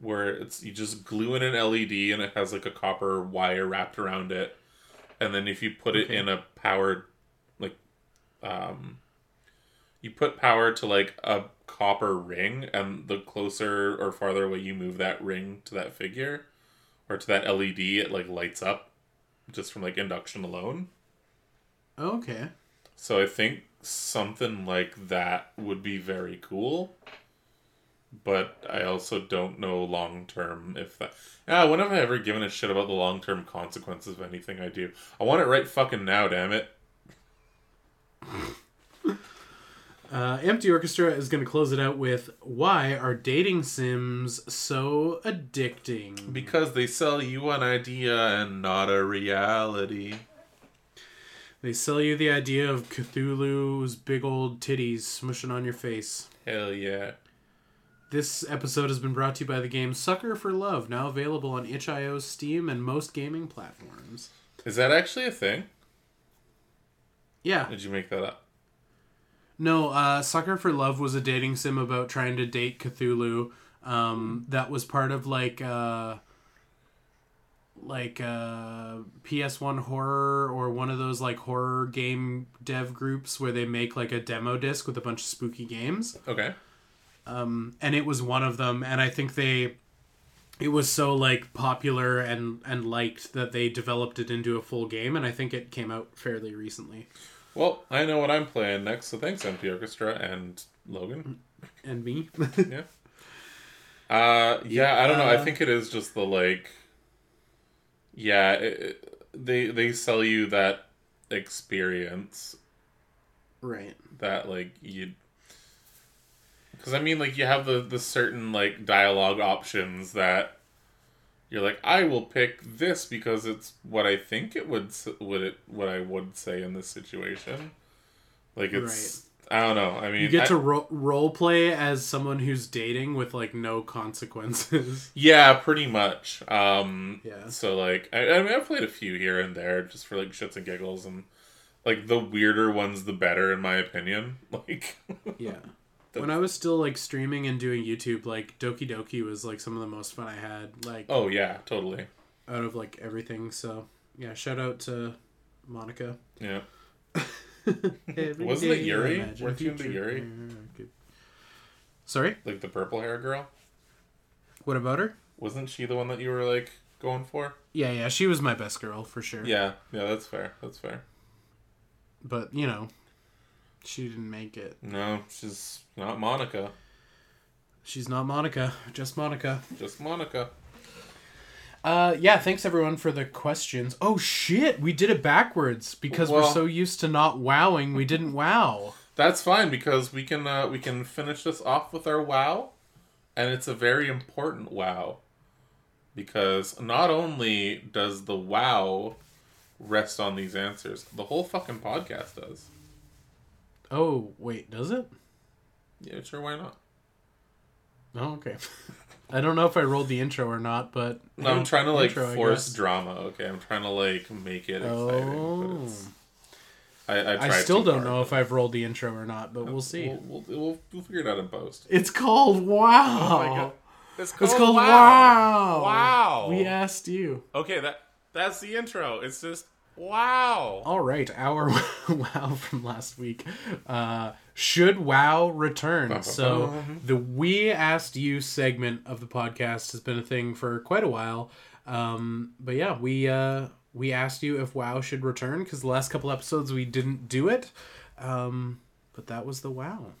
where it's you just glue in an LED and it has like a copper wire wrapped around it. And then if you put it Okay. in a powered like um you put power to like a copper ring and the closer or farther away you move that ring to that figure or to that LED it like lights up just from like induction alone. Okay. So I think something like that would be very cool. But I also don't know long term if that. Yeah, when have I ever given a shit about the long term consequences of anything I do? I want it right fucking now, damn it. Uh, Empty Orchestra is going to close it out with Why are dating sims so addicting? Because they sell you an idea and not a reality. They sell you the idea of Cthulhu's big old titties smushing on your face. Hell yeah. This episode has been brought to you by the game Sucker for Love, now available on itch.io, Steam, and most gaming platforms. Is that actually a thing? Yeah. Did you make that up? No, uh, Sucker for Love was a dating sim about trying to date Cthulhu. Um, that was part of like uh, like uh, PS1 horror or one of those like horror game dev groups where they make like a demo disc with a bunch of spooky games. Okay. Um, and it was one of them. And I think they it was so like popular and and liked that they developed it into a full game. And I think it came out fairly recently. Well, I know what I'm playing next, so thanks, Empty Orchestra and Logan. And me. yeah. Uh, yeah, I don't know. I Uh, think it is just the like. Yeah, it, they they sell you that experience right. that like you. Because I mean, like you have the the certain like dialogue options that you're like, I will pick this because it's what I think it would would it what I would say in this situation. Like it's I don't know. I mean, You get I- to ro- role play as someone who's dating with like no consequences. Yeah, pretty much. Um, Yeah. So like, I, I mean, I've played a few here and there just for like shits and giggles, and like the weirder ones, the better, in my opinion. Like, yeah. When I was still like streaming and doing YouTube, like Doki Doki was like some of the most fun I had, like oh yeah, totally. out of like everything. So yeah, shout out to Monika. Yeah. Wasn't it Yuri? Weren't you into Yuri? Sorry, Like the purple hair girl. what about her? Wasn't she the one that you were like going for? Yeah, yeah, she was my best girl for sure. Yeah. Yeah, that's fair. That's fair. but you know, she didn't make it. No, she's not Monika. She's not Monika, just Monica. Just Monica. Uh, yeah, thanks everyone for the questions. Oh shit, we did it backwards because we're so used to not wowing, we didn't wow. That's fine because we can uh, we can finish this off with our wow, and it's a very important wow, because not only does the wow rest on these answers, the whole fucking podcast does. Oh wait, does it? Yeah, sure, why not? Oh okay. I don't know if I rolled the intro or not, but No, I'm trying to like Intro, force drama. Okay, I'm trying to like make it exciting. But Oh, it's, I, I, I still don't hard. know if I've rolled the intro or not, but we'll see. We'll, we'll, we'll, we'll figure it out in post. It's called Wow. Oh my God. It's It's called wow. Wow. We asked you. Okay, that that's the intro. It's just wow. All right, our wow from last week. Uh, should wow return? So the we asked you segment of the podcast has been a thing for quite a while. Um, but yeah, we uh, we asked you if wow should return because the last couple episodes we didn't do it. Um, but that was the wow.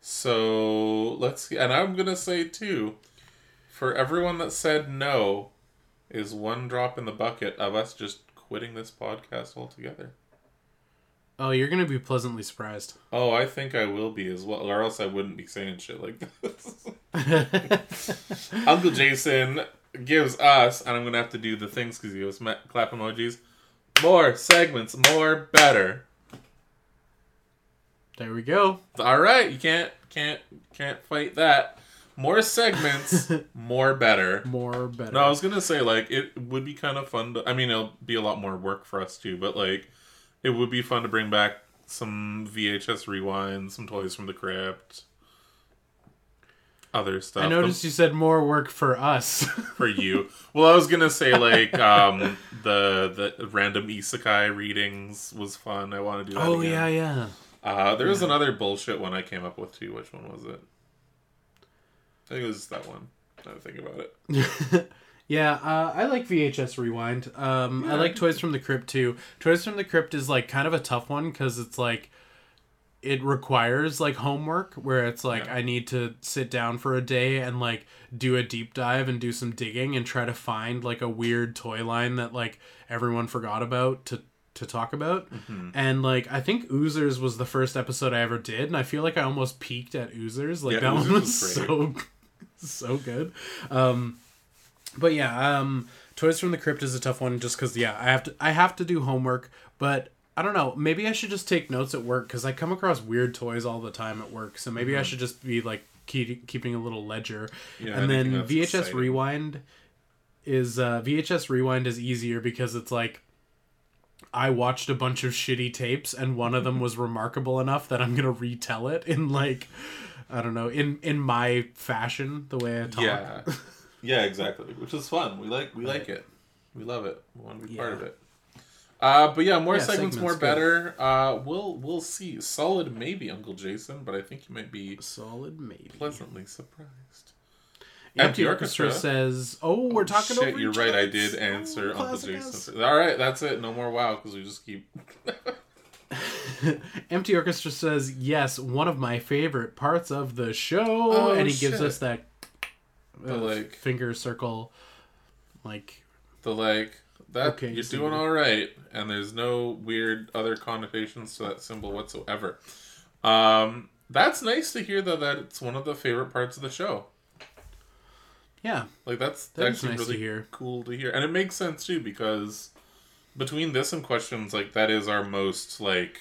So let's and I'm gonna say too, for everyone that said no, is one drop in the bucket of us just quitting this podcast altogether. Oh, you're gonna be pleasantly surprised. Oh, I think I will be as well, or else I wouldn't be saying shit like this. Uncle Jason gives us, and I'm gonna have to do the things because he goes ma- clap emojis. More segments, more better. there we go. All right, you can't can't can't fight that. More segments, more better. More better. No, I was gonna say like it would be kind of fun. To, I mean, it'll be a lot more work for us too, but like it would be fun to bring back some VHS rewind, some toys from the crypt, other stuff. I noticed you said more work for us. for you. Well, I was gonna say like um the the random isekai readings was fun. I want to do that. oh again. yeah, yeah. Uh, there was another bullshit one I came up with too. Which one was it? I think it was that one. Now that I think about it. Yeah, uh, I like VHS Rewind. Um, I like Toys from the Crypt too. Toys from the Crypt is like kind of a tough one because it's like it requires like homework where it's like Yeah. I need to sit down for a day and like do a deep dive and do some digging and try to find like a weird toy line that like everyone forgot about to to talk about. And like I think Oozers was the first episode I ever did and I feel like I almost peaked at Oozers. Like Yeah, that one was was so so good. Um but yeah, um, Toys from the Crypt is a tough one just because yeah, I have to I have to do homework, but I don't know. Maybe I should just take notes at work because I come across weird toys all the time at work. So maybe I should just be like keep, keeping a little ledger. Mm-hmm. Yeah, and then VHS exciting. Rewind is uh, VHS Rewind is easier because it's like I watched a bunch of shitty tapes and one of them was remarkable enough that I'm gonna retell it in like I don't know in in my fashion the way I talk. Yeah, yeah, exactly. Which is fun. We like we like it. We love it. We want to be part of it. Uh, but yeah, more Yeah, segments, segments, more good. better. Uh, we'll we'll see. Solid maybe, Uncle Jason, but I think you might be Solid maybe. pleasantly surprised. Empty, Orchestra, Orchestra. says, "Oh, we're talking Shit, you're right. I did answer Uncle. Jason. All right, that's it. No more wow because we just keep. Empty Orchestra says, "Yes, one of my favorite parts of the show," Oh, and he gives us that The, uh, like- finger circle, like the like that Okay, you're so- doing all right and there's no weird other connotations to that symbol whatsoever. Um that's nice to hear though that it's one of the favorite parts of the show. Yeah, like that's That is actually nice to really hear. cool to hear. And it makes sense too because between this and questions like that is our most like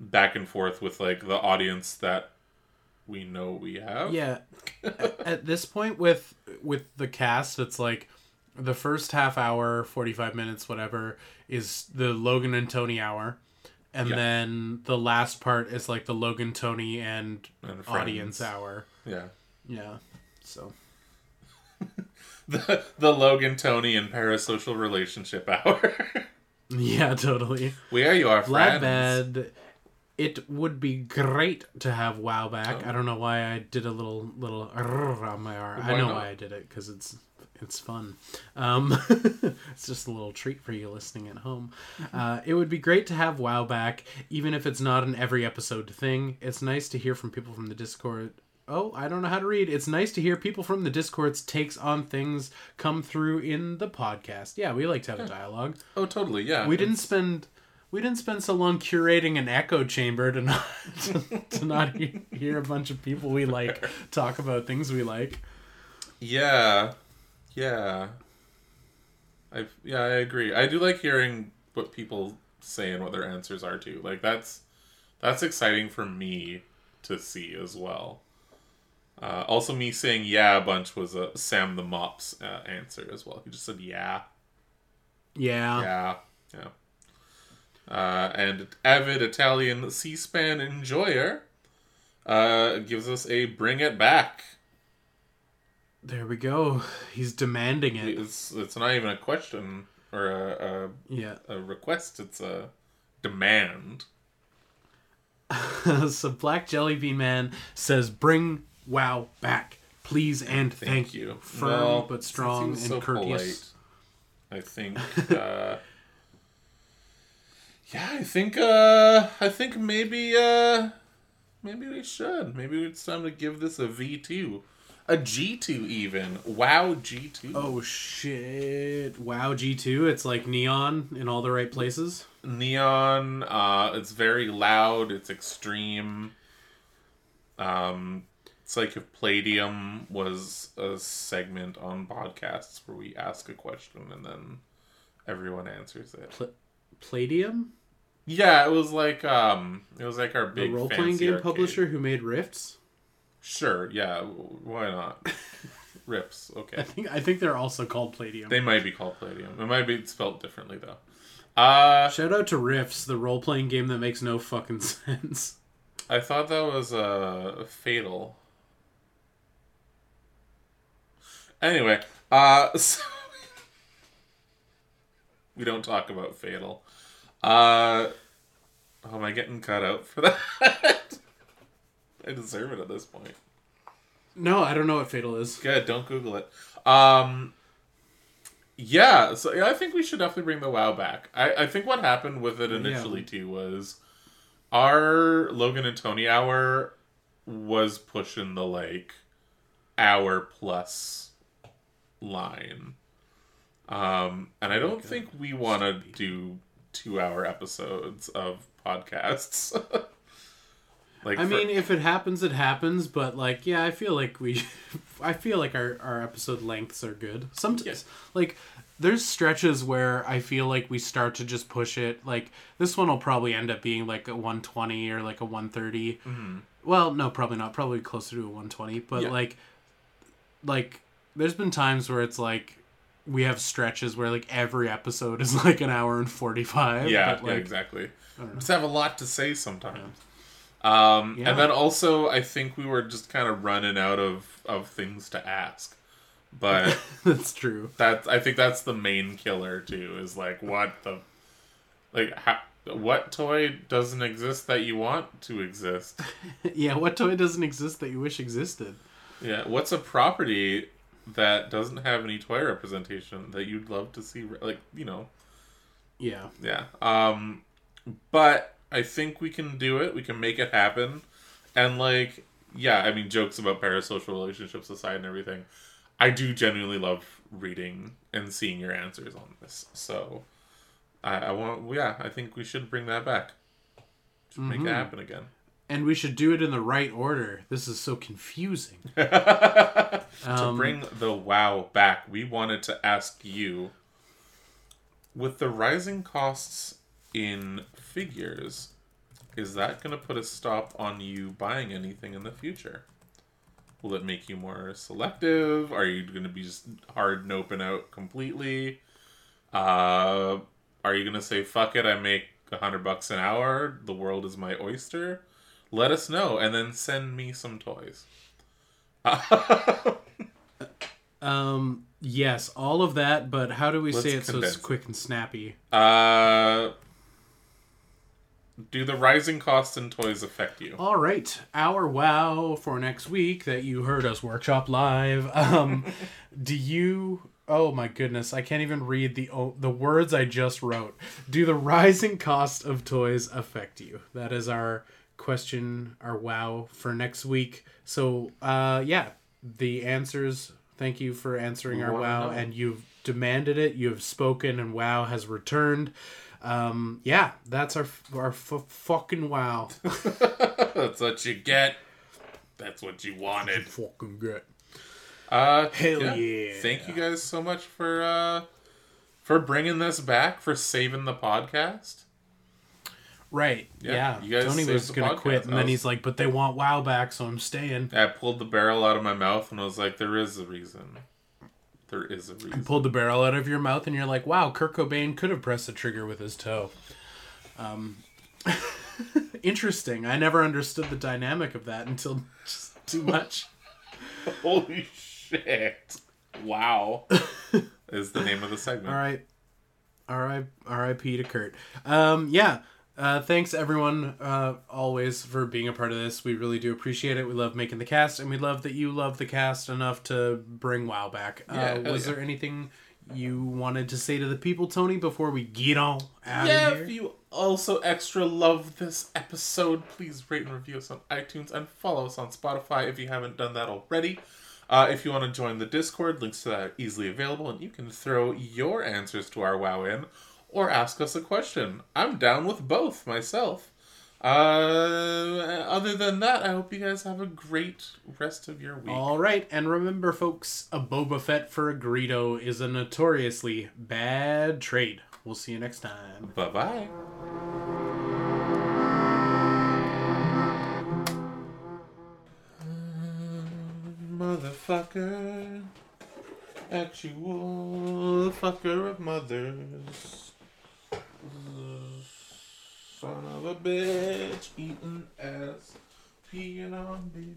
back and forth with like the audience that we know we have yeah. at, at this point with with the cast, it's like the first half hour, forty five minutes, whatever, is the Logan and Tony hour. And Yeah. then the last part is like the Logan, Tony, and, And audience hour. yeah Yeah. So the, the logan tony and parasocial relationship hour yeah, totally. Where you are, friends? Bad. It would be great to have WoW back. Oh. I don't know why I did a little little on my R. I know not? why I did it because it's it's fun. Um, it's just a little treat for you listening at home. Mm-hmm. Uh, it would be great to have WoW back, even if it's not an every episode thing. It's nice to hear from people from the Discord. Oh, I don't know how to read. It's nice to hear people from the Discord's takes on things come through in the podcast. Yeah, we like to have a dialogue Oh, totally. Yeah. we didn't spend we didn't spend so long curating an echo chamber to not to, to not he- hear a bunch of people we like talk about things we like. Yeah. Yeah. I yeah, I agree. I do like hearing what people say and what their answers are too. Like that's that's exciting for me to see as well. Uh, also, me saying "yeah" a bunch was a Sam the Mop's uh, answer as well. He just said "yeah." Yeah. Yeah, yeah. Uh, and avid Italian C-SPAN enjoyer uh, gives us a "Bring It Back." There we go. He's demanding it. It's it's not even a question or a, Yeah. a, a request. It's a demand. so Black Jelly Bean Man says, "Bring WoW back, please and thank, you." Firm Well, but strong and so courteous. polite, I think. Uh, yeah, I think. Uh, I think maybe. Uh, maybe we should. Maybe it's time to give this a V two, a G two even. Wow, G two. Oh shit! WoW G two. It's like neon in all the right places. neon. Uh, it's very loud. It's extreme. Um, it's like if Palladium was a segment on podcasts where we ask a question and then everyone answers it. Pl- Palladium, Yeah, it was like um, it was like our the big role playing game arcade. publisher who made Rifts. Sure, yeah, why not? Rips, I okay. think I think they're also called Palladium. They might be called Palladium. It might be spelled differently though. Uh, Shout out to Rifts, the role playing game that makes no fucking sense. I thought that was uh fatal. Anyway, uh so we don't talk about fatal. Uh oh, am I getting cut out for that? I deserve it at this point. No, I don't know what Fatal is. Good, don't Google it. Um yeah, so yeah, I think we should definitely bring the WoW back. I, I think what happened with it initially too was our Logan and Tony hour was pushing the like hour plus line. Um and I don't think we want to do 2 hour episodes of podcasts. like I for- mean, if it happens, it happens. But like, yeah, I feel like we, I feel like our our episode lengths are good. Sometimes, like, there's stretches where I feel like we start to just push it. Like this one will probably end up being like a 120 or like a 130. Mm-hmm. Well, no, probably not. Probably closer to a 120. But Yeah. like, like, there's been times where it's like. We have stretches where like every episode is like an hour and forty five. yeah, but, yeah, exactly. Just have a lot to say sometimes. Um, Yeah. And then also, I think we were just kind of running out of of things to ask. But That's true. that's I think that's the main killer too. Is like what the like how, what toy doesn't exist that you want to exist? yeah, what toy doesn't exist that you wish existed? Yeah, what's a property that doesn't have any toy representation that you'd love to see? re- Like you know, Yeah. Yeah. Um but I think we can do it. We can make it happen. And like yeah, I mean jokes about parasocial relationships aside and everything. I do genuinely love reading and seeing your answers on this. So I, I want yeah, I think we should bring that back. Should make it happen again. And we should do it in the right order. This is so confusing. to Um, bring the wow back, we wanted to ask you with the rising costs in figures, is that going to put a stop on you buying anything in the future? Will it make you more selective? Are you going to be just hard noping out completely? Uh, are you going to say, fuck it, I make a hundred bucks an hour, the world is my oyster? Let us know and then send me some toys. um, yes, all of that, but how do we Let's say it so it's quick and snappy? Uh, do the rising costs in toys affect you? All right, our wow for next week that you heard us workshop live. Um, do you? Oh my goodness, I can't even read the oh, the words I just wrote. Do the rising cost of toys affect you? That is our question, our wow for next week. So, uh, yeah, the answers. Thank you for answering our wanna wow, and you've demanded it. You have spoken, and wow has returned. Um, yeah, that's our our f- fucking wow. That's what you get. That's what you wanted. fucking good. Uh, Hell yeah. Thank you guys so much for uh for bringing this back for saving the podcast. Right. Yeah, Yeah. Tony was gonna quit, and I then he's like, "But they want WoW back, so I'm staying." I pulled the barrel out of my mouth and I was like, there is a reason. There is a reason. You pulled the barrel out of your mouth, and you're like, "Wow, Kurt Cobain could have pressed the trigger with his toe." Um, interesting. I never understood the dynamic of that until just too much. Holy shit. Wow. is the name of the segment. All right. R.I. R.I.P. to Kurt. Um, yeah. Uh, thanks everyone, uh, always for being a part of this. We really do appreciate it. We love making the cast, and we love that you love the cast enough to bring WoW back. Yeah, uh, hell was yeah. there anything you wanted to say to the people, Tony, before we get on out Yeah, of if you also extra love this episode, please rate and review us on iTunes and follow us on Spotify if you haven't done that already. Uh, if you want to join the Discord, links to that are easily available, and you can throw your answers to our WoW in. Or ask us a question. I'm down with both myself. Uh, other than that, I hope you guys have a great rest of your week. All right, and remember, folks, a Boba Fett for a Greedo is a notoriously bad trade. We'll see you next time. Bye bye. Motherfucker. Actual fucker of mothers. Son of a bitch. Eating ass. Peeing on babies.